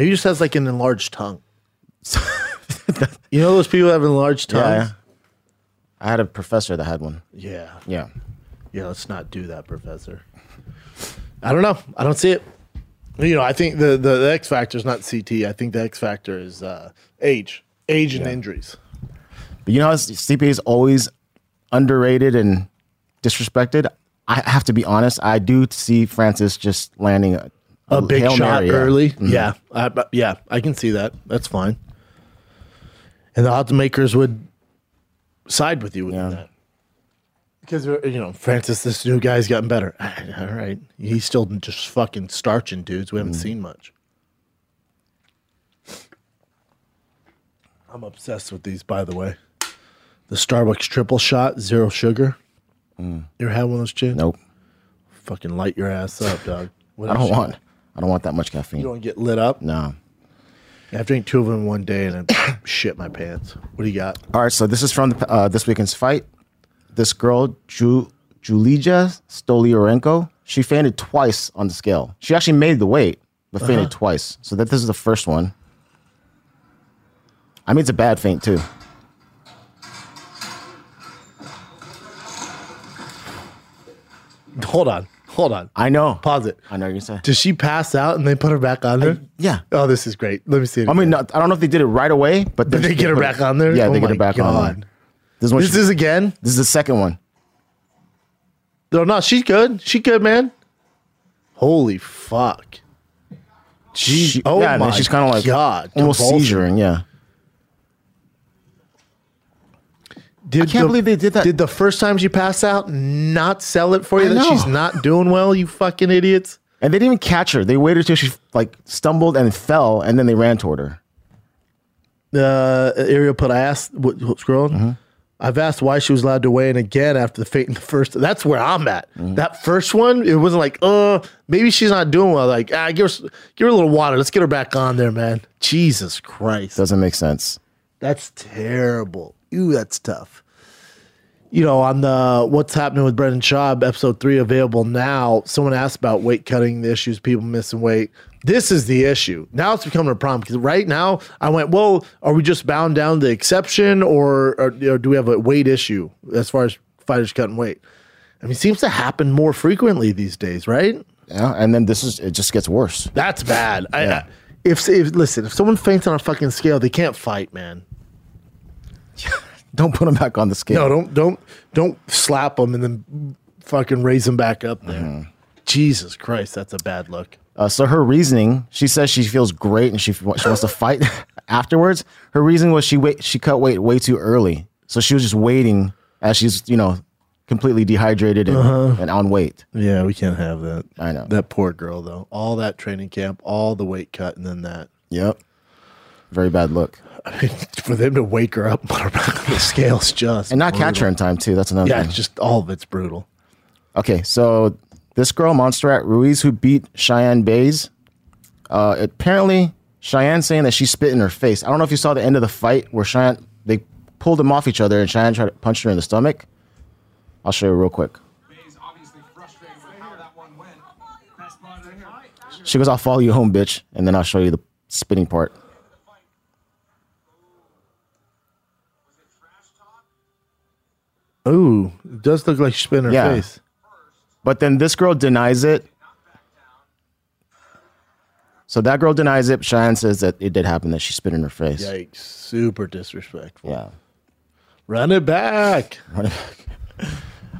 Maybe he just has like an enlarged tongue. you know those people that have enlarged Yeah, tongues? yeah. I had a professor that had one. Yeah. Yeah. Yeah, let's not do that, Professor. I don't know. I don't see it. You know, I think the, the, the X factor is not CTE. I think the X factor is uh, age, age and injuries. But you know CPA is always underrated and disrespected? I have to be honest. I do see Francis just landing a, A big Hail shot Mary, yeah. early. Mhm. Yeah, I, yeah, I can see that. That's fine. And the odds makers would side with you with that. Because you know, Francis, this new guy's gotten better. All right, he's still just fucking starching dudes. We haven't Mm-hmm. seen much. I'm obsessed with these, by the way. The Starbucks triple shot, zero sugar. You ever had one of those? Mm. Nope. Fucking light your ass up, dog. What I don't want. I don't want that much caffeine. You don't get lit up. No. I've drank two of them in one day and I shit my pants. What do you got? All right, so this is from the, uh, this weekend's fight. This girl, Ju- Julija Stolyarenko, she fainted twice on the scale. She actually made the weight, but fainted Uh-huh. twice. So that this is the first one. I mean, it's a bad faint too. Hold on. Hold on. I know. Pause it. I know you're saying. Does she pass out and they put her back on there? Yeah. Oh, this is great. Let me see it. I mean, not, I don't know if they did it right away, but Did they get her back it- on there? Yeah, Oh they get her back on. God. there. This is, this she- is again? this is the second one. No, no, she's good. She good, man. Holy fuck. She- oh yeah, my man, she's kind of like God. almost convulsion. seizuring. Yeah. Did I can't the- believe they did that. Did the first time she passed out not sell it for you I that she's not doing well, you fucking idiots? And they didn't even catch her. They waited till she like stumbled and fell, and then they ran toward her. uh, Ariel put, I asked, what, what's scrolling? Mm-hmm. I've asked why she was allowed to weigh in again after the fate in the first. That's where I'm at. Mm-hmm. That first one, it wasn't like, uh, maybe she's not doing well. Like, ah, give her, give her a little water. Let's get her back on there, man. Jesus Christ. Doesn't make sense. That's terrible. Ooh, that's tough. You know, on the What's Happening with Brendan Schaub, episode three available now, someone asked about weight cutting, the issues, people missing weight. This is the issue. Now it's becoming a problem because right now I went, well, are we just bound down to the exception or, or, know, do we have a weight issue as far as fighters cutting weight? I mean, it seems to happen more frequently these days, right? Yeah, and then this is it. Just gets worse. That's bad. I, I, if, if listen, if someone faints on a fucking scale, they can't fight, man. Don't put them back on the scale. No, don't don't don't slap them and then fucking raise them back up there. Mm-hmm. Jesus Christ, that's a bad look. Uh, so her reasoning, she says she feels great and she she wants to fight afterwards. Her reason was she wait she cut weight way too early, so she was just waiting as she's you know completely dehydrated and, and on weight. Yeah, we can't have that. I know. That poor girl though. All that training camp, all the weight cut, and then that. Yep. Very bad look. I mean, for them to wake her up, put her on the scales, just And not catch her in time too. That's another Yeah, thing. it's just all of it's brutal. Okay, so this girl, Montserrat Ruiz, who beat Cheyanne Buys, uh, apparently Cheyanne saying that she spit in her face. I don't know if you saw the end of the fight where Cheyanne they pulled them off each other and Cheyanne tried to punch her in the stomach. I'll show you real quick. She goes, "I'll follow you home, bitch," and then I'll show you the spitting part. Ooh, it does look like she spit in her Yeah. face. But then this girl denies it. So that girl denies it. Cheyanne says that it did happen, that she spit in her face. Yikes! Super disrespectful. Yeah. Run it back.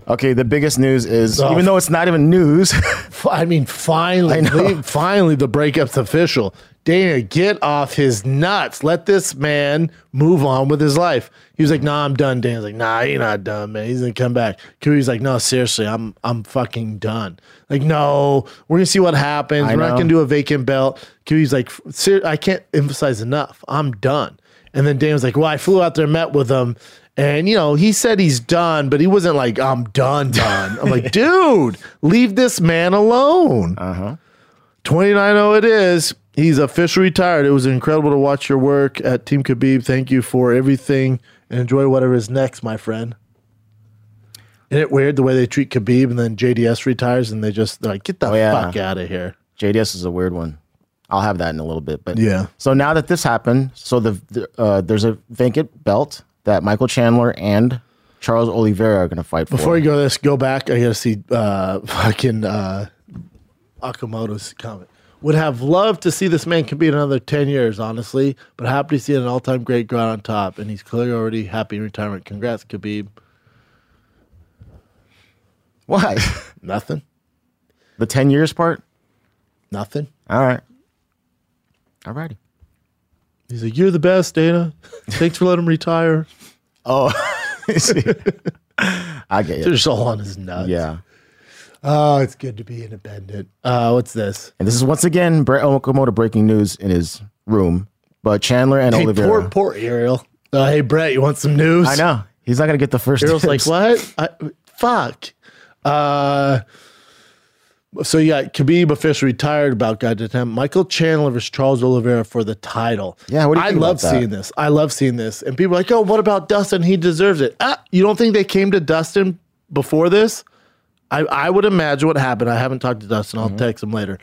Okay, the biggest news is Oh. even though it's not even news, F- I mean, finally, I know. finally, the breakup's official. Dana, get off his nuts. Let this man move on with his life. He was like, "Nah, I'm done." Dana's like, "Nah, you're not done, man. He's gonna come back." Cody's like, "No, seriously, I'm, I'm fucking done." Like, no, we're gonna see what happens. I we're not gonna do a vacant belt. Cody's like, I can't emphasize enough. I'm done. And then Dan was like, "Well, I flew out there, met with him." And you know, he said he's done, but he wasn't like, I'm done, done. I'm like, dude, leave this man alone. Uh-huh. 29 0 it is. He's officially retired. It was incredible to watch your work at Team Khabib. Thank you for everything and enjoy whatever is next, my friend. Isn't it weird the way they treat Khabib and then JDS retires and they just they're like, get the Oh, yeah. fuck out of here. JDS is a weird one. I'll have that in a little bit. But Yeah. So now that this happened, so the, the uh, there's a vacant belt that Michael Chandler and Charles Oliveira are going to fight for. Before you go to this, go back. I gotta see uh fucking uh Okamoto's comment. Would have loved to see this man compete another ten years, honestly, but happy to see an all time great ground on top, and he's clearly already happy in retirement. Congrats, Khabib. Why? Nothing. the 10 years part? Nothing. All right. All righty. He's like, You're the best, Dana. Thanks for letting him retire. Oh, I get They're it. just all on his nuts. Yeah. Oh, it's good to be independent. Uh what's this? And this is once again Brett Okamoto breaking news in his room. But Chandler and Hey, Oliveira. poor poor Ariel. Uh, hey Brett, you want some news? I know. He's not going to get the first Ariel's like, dibs. what? I, fuck. Uh, so you got Khabib officially retired about God damn Michael Chandler versus Charles Oliveira for the title. Yeah, what do you I love about that? seeing this. I love seeing this. And people are like, oh, what about Dustin? He deserves it. Ah, you don't think they came to Dustin before this? I, I would imagine what happened. I haven't talked to Dustin. Mm-hmm. I'll text him later.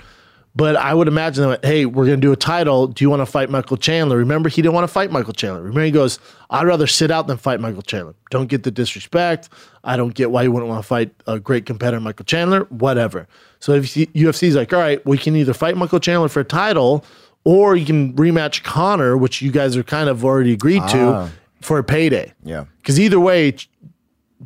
But I would imagine that, hey, we're going to do a title. Do you want to fight Michael Chandler? Remember, he didn't want to fight Michael Chandler. Remember, he goes, I'd rather sit out than fight Michael Chandler. Don't get the disrespect. I don't get why you wouldn't want to fight a great competitor, Michael Chandler, whatever. So if UFC's like, all right, we can either fight Michael Chandler for a title or you can rematch Conor, which you guys are kind of already agreed Ah. to for a payday. Yeah. Because either way,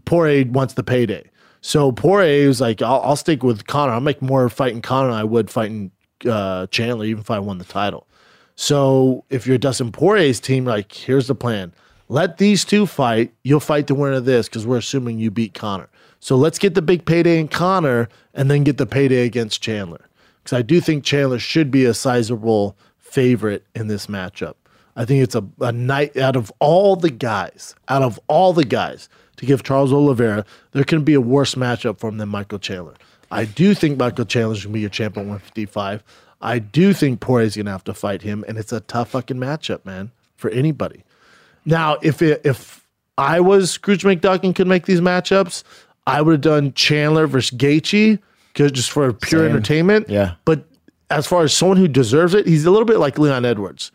Poirier wants the payday. So Poirier was like, I'll, I'll stick with Conor. I'll make more fighting Conor than I would fighting uh, Chandler, even if I won the title. So if you're Dustin Poirier's team, like, here's the plan. Let these two fight. You'll fight the winner of this because we're assuming you beat Conor. So let's get the big payday in Conor and then get the payday against Chandler. Because I do think Chandler should be a sizable favorite in this matchup. I think it's a, a night out of all the guys, out of all the guys to give Charles Oliveira, there can be a worse matchup for him than Michael Chandler. I do think Michael Chandler's gonna be your champion at 155. I do think Poirier's gonna have to fight him, and it's a tough fucking matchup, man, for anybody. Now, if it, if I was Scrooge McDuck and could make these matchups, I would have done Chandler versus Gaethje, just for pure Same. entertainment. Yeah. But as far as someone who deserves it, he's a little bit like Leon Edwards.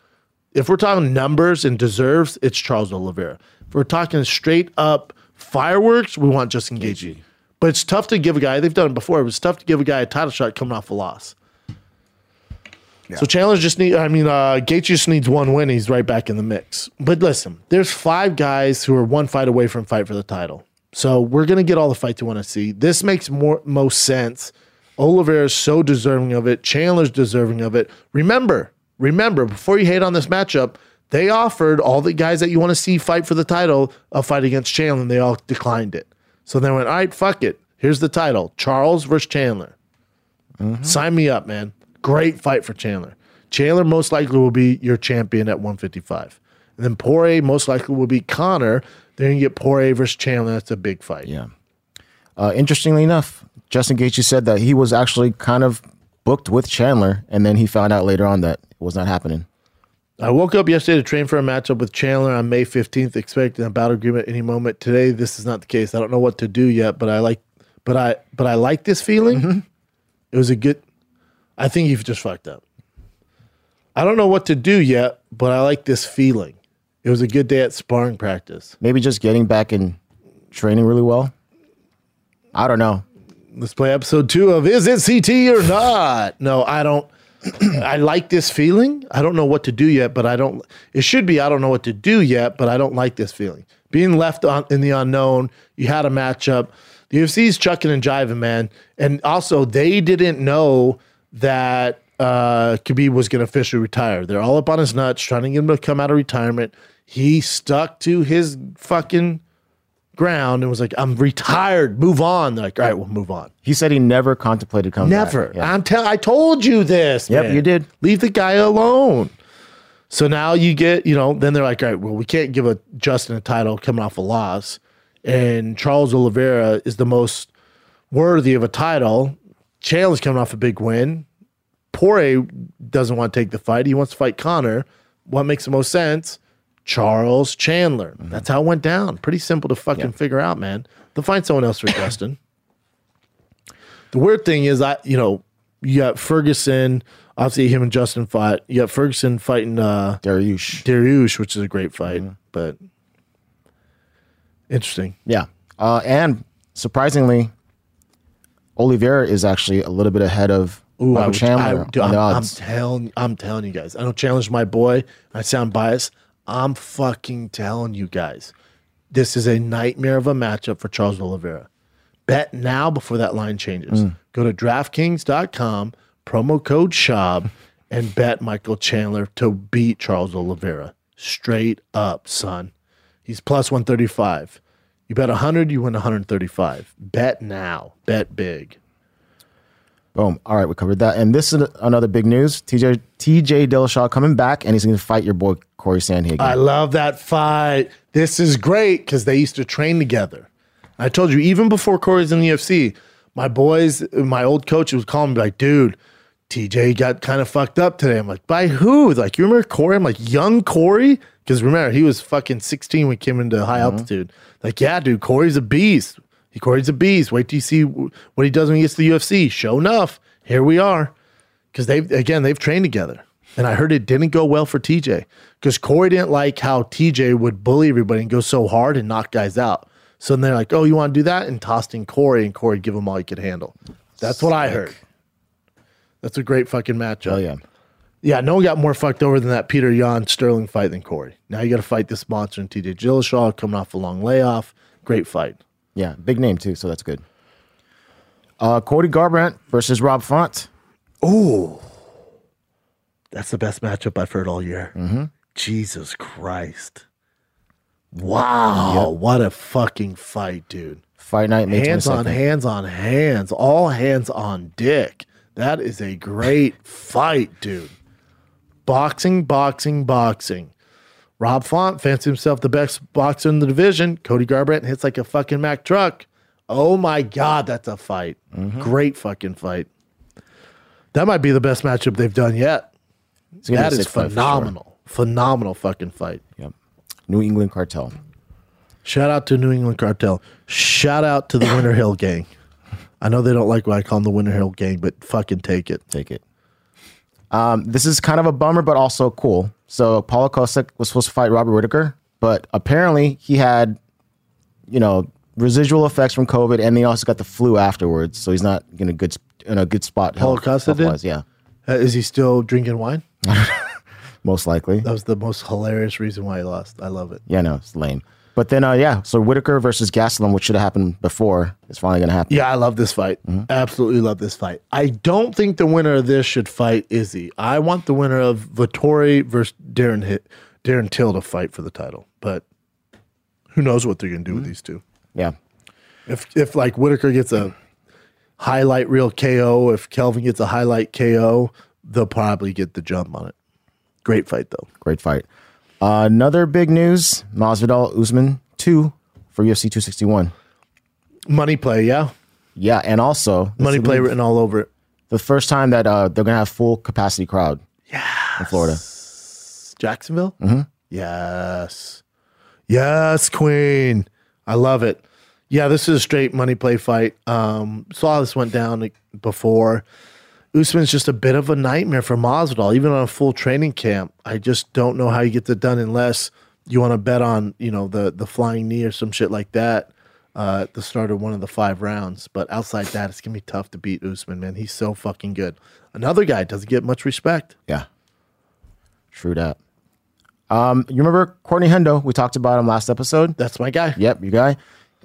If we're talking numbers and deserves, it's Charles Oliveira. If we're talking straight up fireworks, we want Justin Gaethje. But it's tough to give a guy. They've done it before. It was tough to give a guy a title shot coming off a loss. So Chandler just need. I mean, uh, Gaethje just needs one win. He's right back in the mix. But listen, there's five guys who are one fight away from fight for the title. So we're gonna get all the fights you want to see. This makes more most sense. Oliveira is so deserving of it. Chandler's deserving of it. Remember, remember, before you hate on this matchup, they offered all the guys that you want to see fight for the title a fight against Chandler, and they all declined it. So they went, all right, fuck it. Here's the title Charles versus Chandler. Sign me up, man. Great fight for Chandler. Chandler most likely will be your champion at 155. And then Poirier most likely will be Conor. Then you get Poirier versus Chandler. That's a big fight. Yeah. Uh, interestingly enough, Justin Gaethje said that he was actually kind of booked with Chandler, and then he found out later on that it was not happening. I woke up yesterday to train for a matchup with Chandler on May 15th, expecting a bout agreement any moment. Today, this is not the case. I don't know what to do yet, but I like, but I, but I like this feeling. Mm-hmm. It was a good. I think you've just fucked up. I don't know what to do yet, but I like this feeling. It was a good day at sparring practice. Maybe just getting back and training really well. I don't know. Let's play episode two of Is It CTE or Not? No, I don't. I like this feeling. I don't know what to do yet, but I don't. It should be I don't know what to do yet, but I don't like this feeling. Being left on in the unknown, you had a matchup. The UFC's chucking and jiving, man. And also, they didn't know that uh, Khabib was going to officially retire. They're all up on his nuts, trying to get him to come out of retirement. He stuck to his fucking ground and was like, I'm retired. Move on. They're like, all right, we'll move on. He said he never contemplated coming back. Never. Yeah. I'm tell. I told you this. Yep, man. you did. Leave the guy alone. So now you get, you know, then they're like, all right, well, we can't give a Justin a title coming off a loss, and Charles Oliveira is the most worthy of a title. Chandler's coming off a big win. Poirier doesn't want to take the fight. He wants to fight Conor. What makes the most sense? Charles Chandler. That's how it went down. Pretty simple to fucking figure out, man. They'll find someone else for Justin. The weird thing is, I you know, you got Ferguson. Obviously, him and Justin fought. You got Ferguson fighting uh, Dariush. Dariush, which is a great fight, but interesting. Yeah. Uh, and surprisingly, Oliveira is actually a little bit ahead of Ooh, Michael I would- Chandler I- dude, on I'm, the I'm telling, I'm telling you guys. I don't challenge my boy. I sound biased. I'm fucking telling you guys. This is a nightmare of a matchup for Charles Oliveira. Bet now before that line changes. Mm. Go to DraftKings.com, promo code SHOB, and bet Michael Chandler to beat Charles Oliveira. Straight up, son. He's plus 135. You bet 100, you win 135. Bet now. Bet big. Boom. All right, we covered that. And this is another big news. TJ TJ Dillashaw coming back, and he's going to fight your boy Cory Sandhagen. I love that fight. This is great because they used to train together. I told you, even before Cory's in the UFC, my boys, my old coach was calling me like, dude, TJ got kind of fucked up today. I'm like, by who? Like, you remember Cory? I'm like, young Cory? Because remember, he was fucking 16 when he came into high mm-hmm. altitude. Like, yeah, dude, Cory's a beast. He Cory's a beast. Wait till you see what he does when he gets to the UFC. Show enough. Here we are. Because they've, again, they've trained together. And I heard it didn't go well for TJ because Cory didn't like how TJ would bully everybody and go so hard and knock guys out. So then they're like, oh, you want to do that? And tossed in Cory, and Cory give him all he could handle. That's what I heard. That's a great fucking matchup. Oh yeah. Yeah, no one got more fucked over than that Petr Yan Sterling fight than Cory. Now you got to fight this monster and TJ Dillashaw coming off a long layoff. Great fight. Yeah, big name too, so that's good. Uh, Cody Garbrandt versus Rob Font. Oh, that's the best matchup I've heard all year. Jesus Christ. Wow. What a fucking fight, dude. Fight night, May hands on hands on hands, all hands on dick. That is a great fight, dude. Boxing, boxing, boxing. Rob Font fancies himself the best boxer in the division. Cody Garbrandt hits like a fucking Mack truck. Oh my God, that's a fight. Great fucking fight. That might be the best matchup they've done yet. That is gonna be That a is sick fight for sure. phenomenal. Phenomenal fucking fight. Yep. New England Cartel. Shout out to New England Cartel. Shout out to the Winter Hill Gang. I know they don't like when I call them the Winter Hill Gang, but fucking take it. Take it. Um, this is kind of a bummer, but also cool. So Paulo Costa was supposed to fight Robert Whitaker, but apparently he had, you know, residual effects from COVID, and he also got the flu afterwards. So he's not in a good in a good spot. Paulo Costa did? Yeah, Uh, is he still drinking wine? most likely. That was the most hilarious reason why he lost. I love it. Yeah, no, it's lame. But then, uh, yeah, so Whitaker versus Gastelum, which should have happened before, is finally going to happen. Yeah, I love this fight. Absolutely love this fight. I don't think the winner of this should fight Izzy. I want the winner of Vettori versus Darren Hit, Darren Till to fight for the title. But who knows what they're going to do with these two? Yeah. If if like Whitaker gets a highlight reel KO, if Kelvin gets a highlight KO, they'll probably get the jump on it. Great fight though. Great fight. Uh, another big news: Masvidal Usman two for UFC 261. Money play, yeah. Yeah, and also Money play written all over it. The first time that uh, they're gonna have full capacity crowd. Yeah, in Florida. Jacksonville? Mm-hmm. Yes. Yes, Queen. I love it. Yeah, this is a straight money play fight. Um, saw this went down before. Usman's just a bit of a nightmare for Masvidal, even on a full training camp. I just don't know how you get it done unless you want to bet on, you know, the the flying knee or some shit like that uh, at the start of one of the five rounds. But outside that, it's gonna be tough to beat Usman, man. He's so fucking good. Another guy doesn't get much respect. Yeah. True that. Um, you remember Courtney Hendo? We talked about him last episode. That's my guy. Yep, your guy.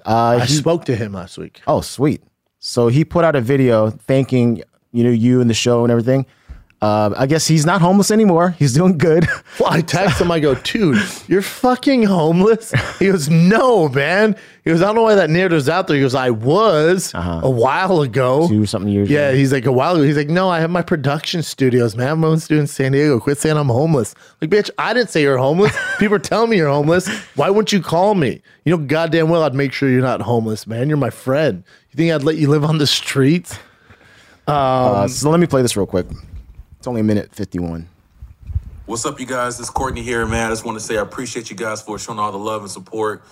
Uh, I he- spoke to him last week. Oh, sweet. So he put out a video thanking you know you and the show and everything. Uh, I guess he's not homeless anymore. He's doing good. Well, I text him. I go, dude, you're fucking homeless. He goes, no, man. He goes, I don't know why that narrative's out there. He goes, I was a while ago. Two something years. Yeah, ago. he's like a while ago. He's like, no, I have my production studios, man. I'm own studio in San Diego. Quit saying I'm homeless. Like, bitch, I didn't say you're homeless. People are telling me you're homeless. Why wouldn't you call me? You know, goddamn well, I'd make sure you're not homeless, man. You're my friend. You think I'd let you live on the streets? Uh, so let me play this real quick. It's only a minute fifty-one. What's up, you guys? This is Courtney here, man. I just want to say I appreciate you guys for showing all the love and support.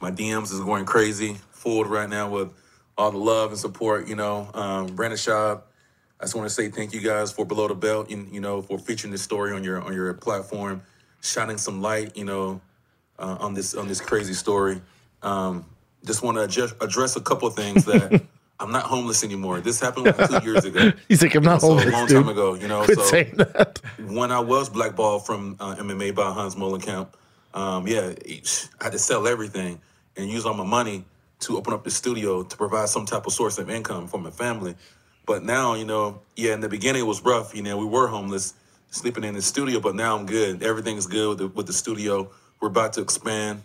My DMs is going crazy, full right now with all the love and support. You know, um, Brandon Schaub. I just want to say thank you guys for below the belt. You, you know, for featuring this story on your on your platform, shining some light. You know, uh, on this on this crazy story. Um, just want to address, address a couple of things that I'm not homeless anymore. This happened like two years ago. He's like, I'm not So, homeless, a long dude. time ago, you know. Quit so saying that. when I was blackballed from uh, MMA by Hans Molenkamp, um, yeah, I had to sell everything and use all my money to open up the studio to provide some type of source of income for my family. But now, you know, yeah, in the beginning it was rough. You know, we were homeless, sleeping in the studio, but now I'm good. Everything's good with the, with the studio. We're about to expand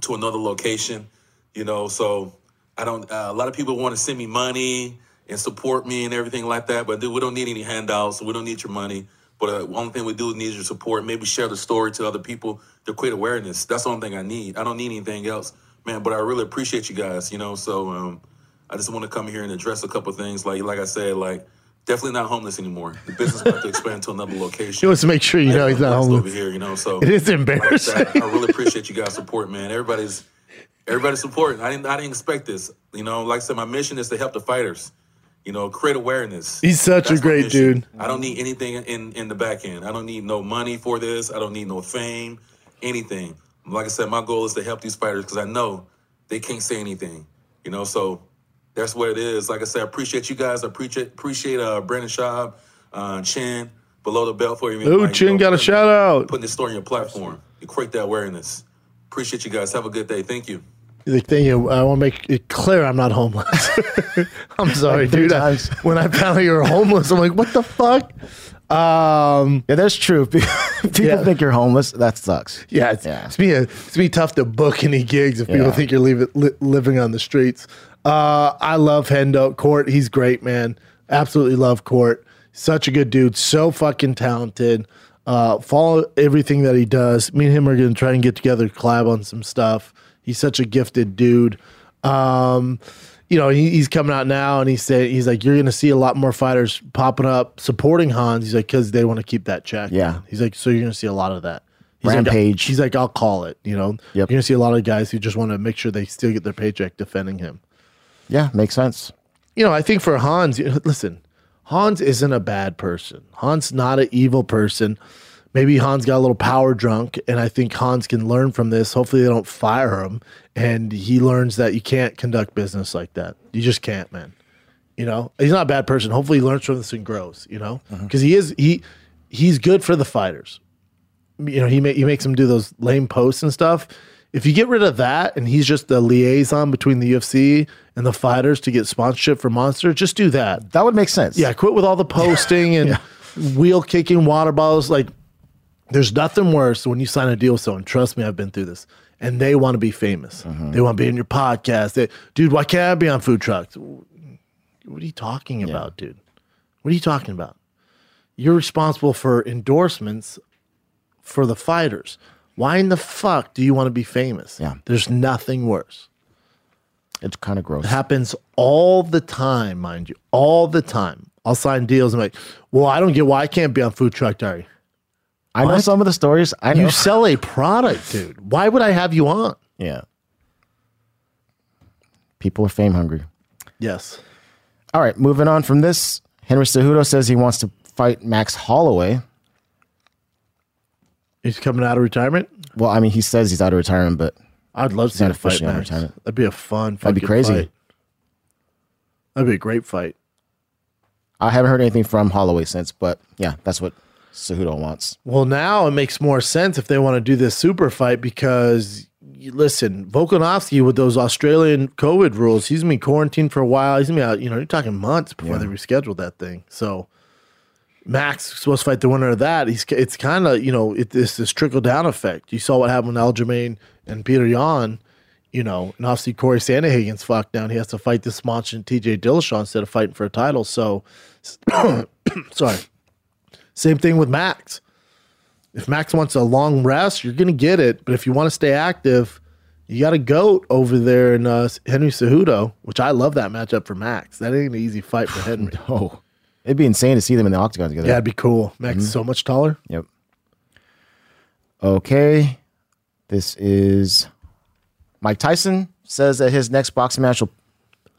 to another location, you know. So I don't. Uh, a lot of people want to send me money and support me and everything like that, but dude, we don't need any handouts. We don't need your money. But uh, the only thing we do need your support. Maybe share the story to other people to create awareness. That's the only thing I need. I don't need anything else, man. But I really appreciate you guys, you know. So um, I just want to come here and address a couple things. Like like I said, like definitely not homeless anymore. The business about to expand to another location. He wants to make sure you know he's not homeless. over here, you know. So It is like embarrassing. said, I really appreciate you guys' support, man. Everybody's everybody's supporting. I didn't I didn't expect this. You know, like I said, my mission is to help the fighters. You know, create awareness. He's such a That's my great dude. I don't need anything in in the back end. I don't need no money for this. I don't need no fame, anything. Like I said, my goal is to help these fighters because I know they can't say anything. You know, so that's what it is. Like I said, I appreciate you guys. I appreciate appreciate uh Brandon Schaub, uh Chin, below the belt for you. Ooh, like, Chin you know, got a shout out. Putting this story on your platform. You create that awareness. Appreciate you guys. Have a good day. Thank you. Like, thank you. I want to make it clear I'm not homeless. I'm sorry, Like dude. I- when I found out you were homeless, I'm like, what the fuck? Um, Yeah, that's true. People Yeah. think you're homeless. That sucks. yeah, it's, Yeah. it's me. It's me tough to book any gigs if people think you're leaving, li- living on the streets. Uh, I love Hendo Court. He's great, man. Absolutely love Court. Such a good dude. So fucking talented. Uh, follow everything that he does. Me and him are going to try and get together, collab on some stuff. He's such a gifted dude. Um, you know, he, he's coming out now and he's saying, he's like, you're going to see a lot more fighters popping up supporting Hans. He's like, because they want to keep that check. Yeah. He's like, so you're going to see a lot of that. He's like, Rampage. he's like, I'll call it. You know, Yep. you're going to see a lot of guys who just want to make sure they still get their paycheck defending him. Yeah, makes sense. You know, I think for Hans, you know, listen, Hans isn't a bad person. Hans not an evil person. Maybe Hans got a little power drunk, and I think Hans can learn from this. Hopefully, they don't fire him, and he learns that you can't conduct business like that. You just can't, man. You know, he's not a bad person. Hopefully, he learns from this and grows. You know, uh-huh. because he is he he's good for the fighters. You know, he ma- he makes them do those lame posts and stuff. If you get rid of that, and he's just the liaison between the UFC and the fighters to get sponsorship for Monster, just do that. That would make sense. Yeah, quit with all the posting and wheel kicking water bottles. Like, There's nothing worse when you sign a deal with someone. Trust me, I've been through this. And they want to be famous. Mm-hmm. They want to be in your podcast. They, dude, why can't I be on food trucks? What are you talking about, dude? What are you talking about? You're responsible for endorsements for the fighters. Why in the fuck do you want to be famous? Yeah. There's nothing worse. It's kind of gross. It happens all the time, mind you, all the time. I'll sign deals. I'm like, well, I don't get why I can't be on Food Truck Diary. I know What? some of the stories. I know. You sell a product, dude. Why would I have you on? yeah. People are fame hungry. Yes. All right, moving on from this. Henry Cejudo says he wants to fight Max Holloway. He's coming out of retirement. Well, I mean, he says he's out of retirement, but I'd love to see not a fight, officially out of Max. retirement. That'd be a fun. Fight. That'd be crazy. fight. That'd be a great fight. I haven't heard anything from Holloway since. But yeah, that's what Cejudo wants. Well, now it makes more sense if they want to do this super fight because listen, Volkanovski with those Australian COVID rules, he's gonna be quarantined for a while. He's gonna be out. You know, you're talking months before they rescheduled that thing. So Max is supposed to fight the winner of that. He's it's kind of you know it, it's this trickle down effect. You saw what happened with Aljamain and Petr Yan. You know, and obviously Cory Sandhagen's fucked down. He has to fight this monster TJ Dillashaw instead of fighting for a title. So, sorry. Same thing with Max. If Max wants a long rest, you're going to get it. But if you want to stay active, you got a goat over there in uh, Henry Cejudo, which I love that matchup for Max. That ain't an easy fight for Henry. Oh, it'd be insane to see them in the octagon together. yeah, it'd be cool. Max is so much taller. Yep. Okay. This is Mike Tyson says that his next boxing match will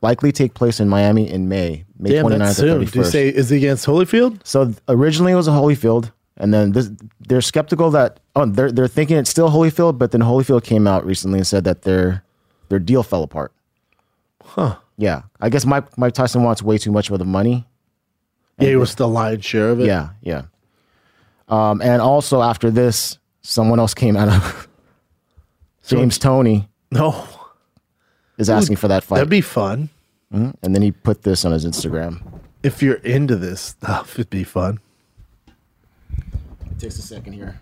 likely take place in Miami in May, May Damn, 29th that's or soon. 31st. Do you say is he against Holyfield? So originally it was a Holyfield, and then this, they're skeptical that oh they're they're thinking it's still Holyfield, but then Holyfield came out recently and said that their their deal fell apart. Huh? Yeah, I guess Mike Mike Tyson wants way too much of the money. Yeah, he was the lion's share of it. Yeah, yeah. Um, and also after this, someone else came out of James Toney No, is asking for that fight, that'd be fun. Mhm. and then he put this on his Instagram. If you're into this stuff, it'd be fun. It takes a second here.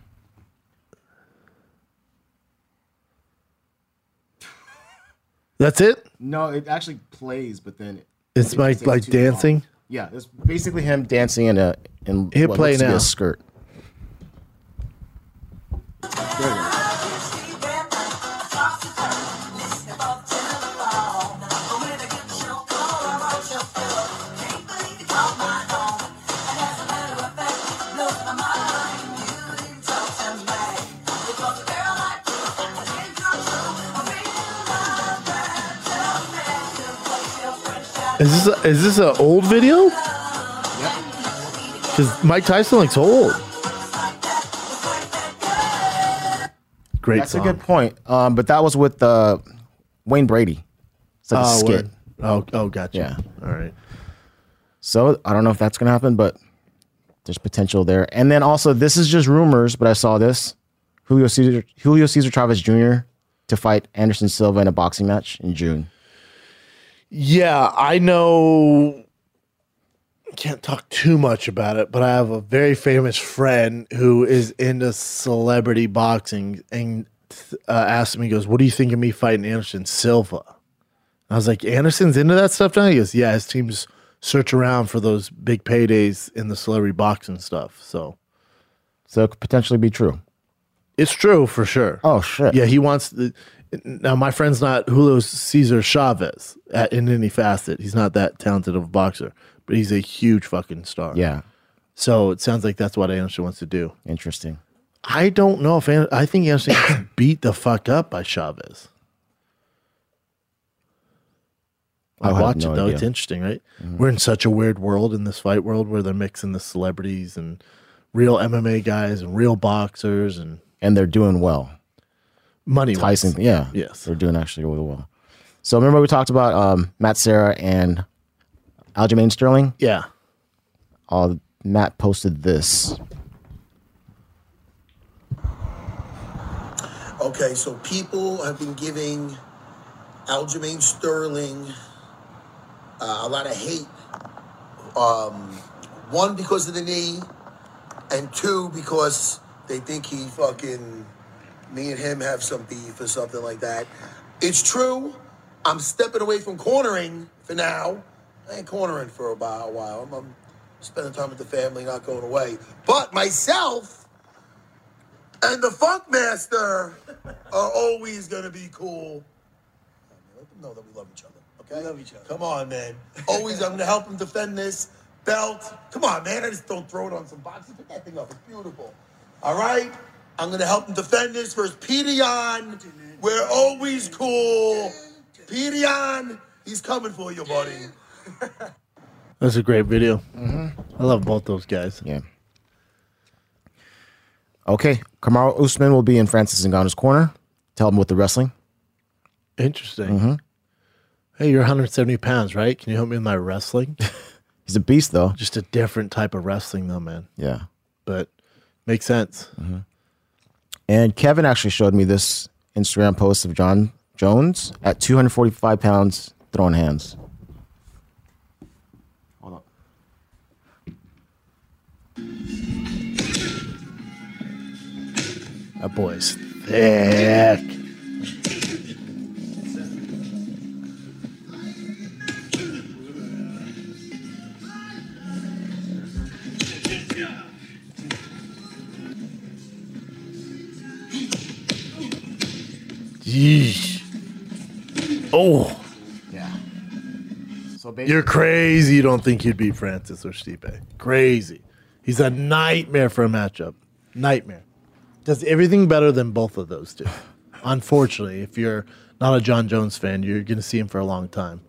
That's it. No, it actually plays, but then it, It's it like too long. dancing. Yeah, it's basically him dancing in a in Hit what play looks to be now. a skirt. Is this a, is this an old video? Because Mike Tyson looks old. Great That's song. a good point. Um, but that was with uh, Wayne Brady. It's like a Oh, skit. word. Oh, oh, gotcha. Yeah. All right. So I don't know if that's gonna happen, but there's potential there. And then also, this is just rumors, but I saw this: Julio Cesar, Julio Cesar Chavez Jr. to fight Anderson Silva in a boxing match in June. Yeah, I know. Can't talk too much about it, but I have a very famous friend who is into celebrity boxing and uh, asked me, he goes, What do you think of me fighting Anderson Silva? I was like, Anderson's into that stuff now? He goes, Yeah, his teams search around for those big paydays in the celebrity boxing stuff. So So it could potentially be true. it's true for sure. Oh shit! Yeah, he wants the. Now, my friend's not Julio Cesar Chavez at, in any facet. He's not that talented of a boxer, but he's a huge fucking star. Yeah, So it sounds like that's what Anderson wants to do. interesting. I don't know if An- I think Anderson gets beat the fuck up by Chavez. I I watch no it though. idea. It's interesting, right? Mm-hmm. We're in such a weird world in this fight world where they're mixing the celebrities and real MMA guys and real boxers and And they're doing well. Money. Tyson, yeah, Yes. they're doing actually really well. So remember we talked about um, Matt Serra and Aljamain Sterling. Yeah. Uh, Matt posted this. Okay, so people have been giving Aljamain Sterling uh, a lot of hate. Um, one, because of the knee, and two, because they think he fucking me and him have some beef or something like that. It's true. I'm stepping away from cornering for now. I ain't cornering for about a while. I'm, I'm spending time with the family, not going away. But myself and the Funkmaster are always gonna be cool. Let them know that we love each other. Okay? We love each other. Come on, man. Always, I'm gonna help him defend this belt. Come on, man. I just don't throw it on some boxes. Pick that thing up. It's beautiful. All right. I'm gonna help him defend this versus Pedion. We're always cool. Pedion, he's coming for you, buddy. That's a great video. I love both those guys. Yeah. Okay, Kamaru Usman will be in Francis Ngannou's corner. Tell him with the wrestling. Interesting. Mm-hmm. Hey, you're 170 pounds, right? Can you help me with my wrestling? He's a beast, though. Just a different type of wrestling, though, man. Yeah. But makes sense. And Kevin actually showed me this Instagram post of Jon Jones at 245 pounds throwing hands. Hold. That boy's thick. Yeesh. Oh, Yeah. So you're crazy. You don't think you'd beat Francis or Stipe. Crazy. He's a nightmare for a matchup. Nightmare. Does everything better than both of those two. Unfortunately, if you're not a Jon Jones fan, you're going to see him for a long time.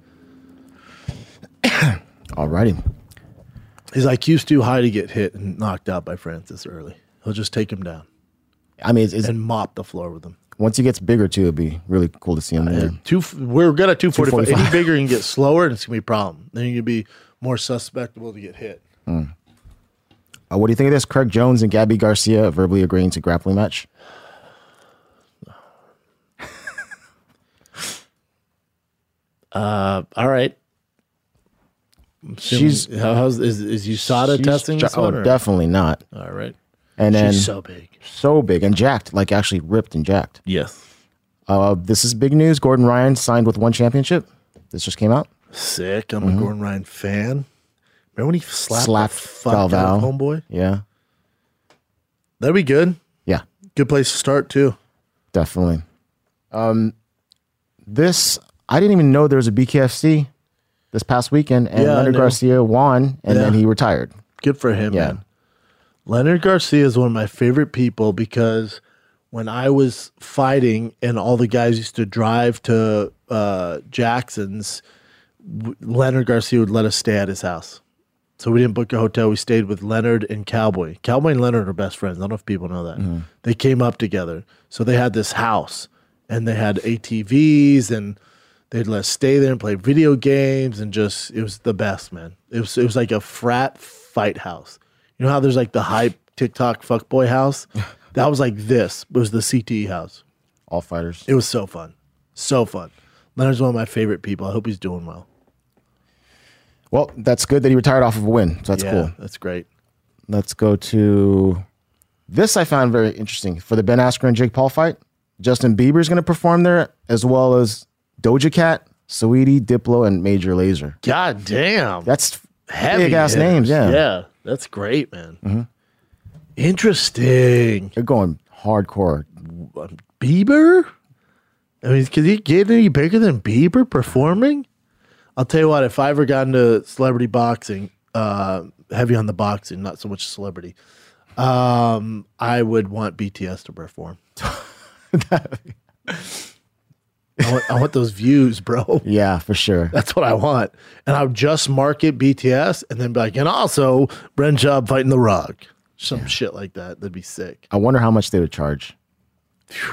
Alrighty. His IQ's too high to get hit and knocked out by Francis early. He'll just take him down I mean, it's, it's, and mop the floor with him. Once he gets bigger too, it'd be really cool to see him there. Two, we're good at 245. 245. Any bigger, you can get slower, and it's going to be a problem. Then you're going to be more susceptible to get hit. Uh, what do you think of this? Craig Jones and Gabi Garcia verbally agreeing to grappling match. Uh, all right. She's- how, how's is, is USADA testing one? Oh, definitely not. All right. And then She's so big. so big and jacked, like actually ripped and jacked. Yes. Uh, this is big news. Gordon Ryan signed with one championship. This just came out. Sick. I'm a Gordon Ryan fan. Remember when he slapped, Slapped fuck out of homeboy? Yeah, That'd be good. yeah, Good place to start too. definitely. Um, this I didn't even know there was a BKFC this past weekend, and Yeah, Leonard. Garcia won, and then he retired. Good for him, Yeah. man. Leonard Garcia is one of my favorite people because when I was fighting and all the guys used to drive to uh, Jackson's, Leonard Garcia would let us stay at his house. So we didn't book a hotel. We stayed with Leonard and Cowboy. Cowboy and Leonard are best friends. I don't know if people know that. They came up together. So they had this house and they had ATVs and they'd let us stay there and play video games and just it was the best, man. It was it was like a frat fight house. You know how there's like the hype TikTok fuckboy house? That was like this. It was the CTE house. All fighters. It was so fun. So fun. Leonard's one of my favorite people. I hope he's doing well. Well, that's good that he retired off of a win. So that's yeah, cool. That's great. Let's go to this. I found very interesting for the Ben Askren and Jake Paul fight. Justin Bieber is going to perform there, as well as Doja Cat, Saweetie, Diplo, and Major Lazer. God damn. That's Heavy big ass names. Yeah, Mm-hmm. Yeah. That's great, man. Interesting. they're going hardcore. Bieber? I mean, could he get any bigger than Bieber performing? I'll tell you what, if I ever got into celebrity boxing, uh, heavy on the boxing, not so much celebrity, um, I would want BTS to perform. I, want, I want those views, bro. Yeah, for sure. That's what I want. And I would just market BTS and then be like, and also Bren Job fighting The Rock. Some shit like that. That'd be sick. I wonder how much they would charge.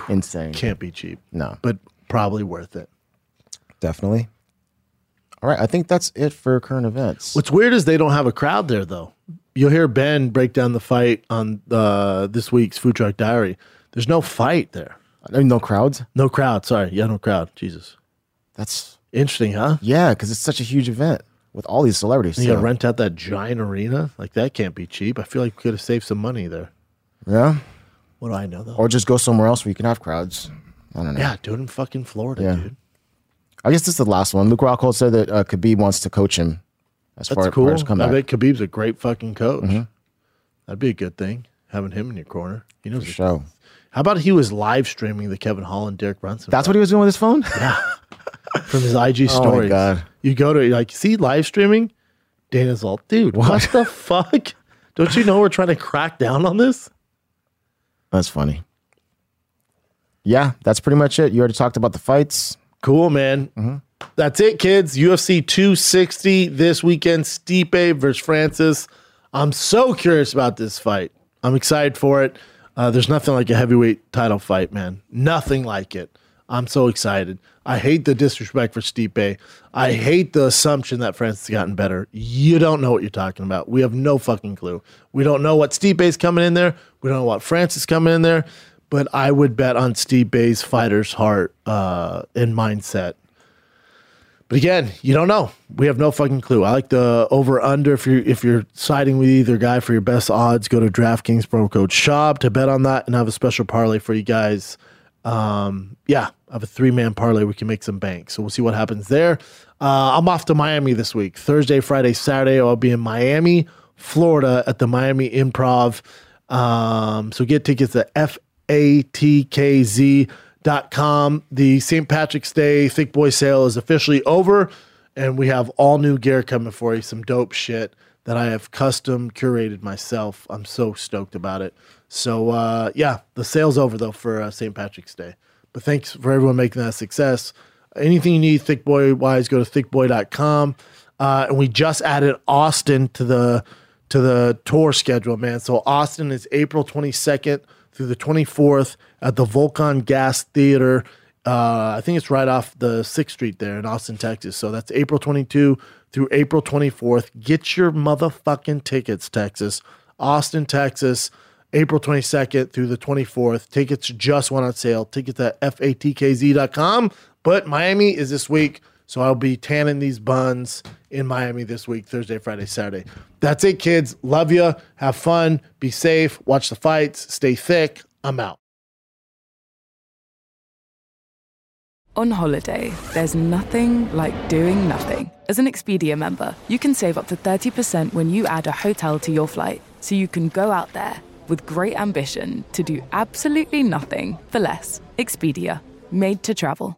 Insane. Can't be cheap, No, but probably worth it. definitely. All right, I think that's it for current events. What's weird is they don't have a crowd there though. You'll hear Ben break down the fight on uh, this week's Food Truck Diary. There's no fight there. I mean, no crowds. No crowd. Sorry. Yeah, no crowd. Jesus. That's Interesting, huh? yeah, because it's such a huge event with all these celebrities. You gotta rent out that giant arena. Like that can't be cheap. I feel like we could have saved some money there. Yeah. What do I know though? Or just go somewhere else where you can have crowds. I don't know. yeah, do it in fucking Florida, Yeah. dude. I guess this is the last one. Luke Rockhold said that uh, Khabib wants to coach him as That's far as cool. as I bet Khabib's a great fucking coach. Mhm. That'd be a good thing having him in your corner. He knows For it. sure. How about he was live streaming the Kevin Holland Derek Brunson? That's what he was doing with his phone. Yeah, from his IG stories. Oh my. God. You go to like see live streaming. Dana's all, dude, what, the fuck? Don't you know we're trying to crack down on this? That's funny. Yeah, that's pretty much it. You already talked about the fights. Cool, man. Mm-hmm. That's it, kids. UFC 260 this weekend. Stipe versus Francis. I'm so curious about this fight. I'm excited for it. Uh, there's nothing like a heavyweight title fight, man. Nothing like it. I'm so excited. I hate the disrespect for Stipe. I hate the assumption that Francis has gotten better. You don't know what you're talking about. We have no fucking clue. We don't know what Stipe's coming in there. We don't know what Francis is coming in there. But I would bet on Stipe's fighter's heart uh, and mindset. But again, you don't know. We have no fucking clue. I like the over under. If you're if you're siding with either guy for your best odds, go to DraftKings promo code SHOB to bet on that, and have a special parlay for you guys. Um, yeah, I have a three man parlay. We can make some bank. So we'll see what happens there. Uh, I'm off to Miami this week. Thursday, Friday, Saturday. I'll be in Miami, Florida, at the Miami Improv. Um, so get tickets at fatkz.com. The St. Patrick's Day Thick Boy sale is officially over, and we have all new gear coming for you. Some dope shit that I have custom curated myself. I'm so stoked about it. So, uh, yeah, the sale's over though for uh, St. Patrick's Day. But thanks for everyone making that success. Anything you need Thick Boy wise, go to thickboy.com. Uh, and we just added Austin to the to the tour schedule, man. So Austin is April 22nd through the 24th at the Vulcan Gas Theater. Uh, I think it's right off the 6th Street there in Austin, Texas. So that's April 22 through April 24th. Get your motherfucking tickets, Texas. Austin, Texas, April 22nd through the 24th. Tickets just went on sale. Tickets at fatkz.com. But Miami is this week. So I'll be tanning these buns in Miami this week, Thursday, Friday, Saturday. That's it, kids. Love you. Have fun. Be safe. Watch the fights. Stay thick. I'm out. On holiday, there's nothing like doing nothing. As an Expedia member, you can save up to 30% when you add a hotel to your flight, so you can go out there with great ambition to do absolutely nothing for less. Expedia, made to travel.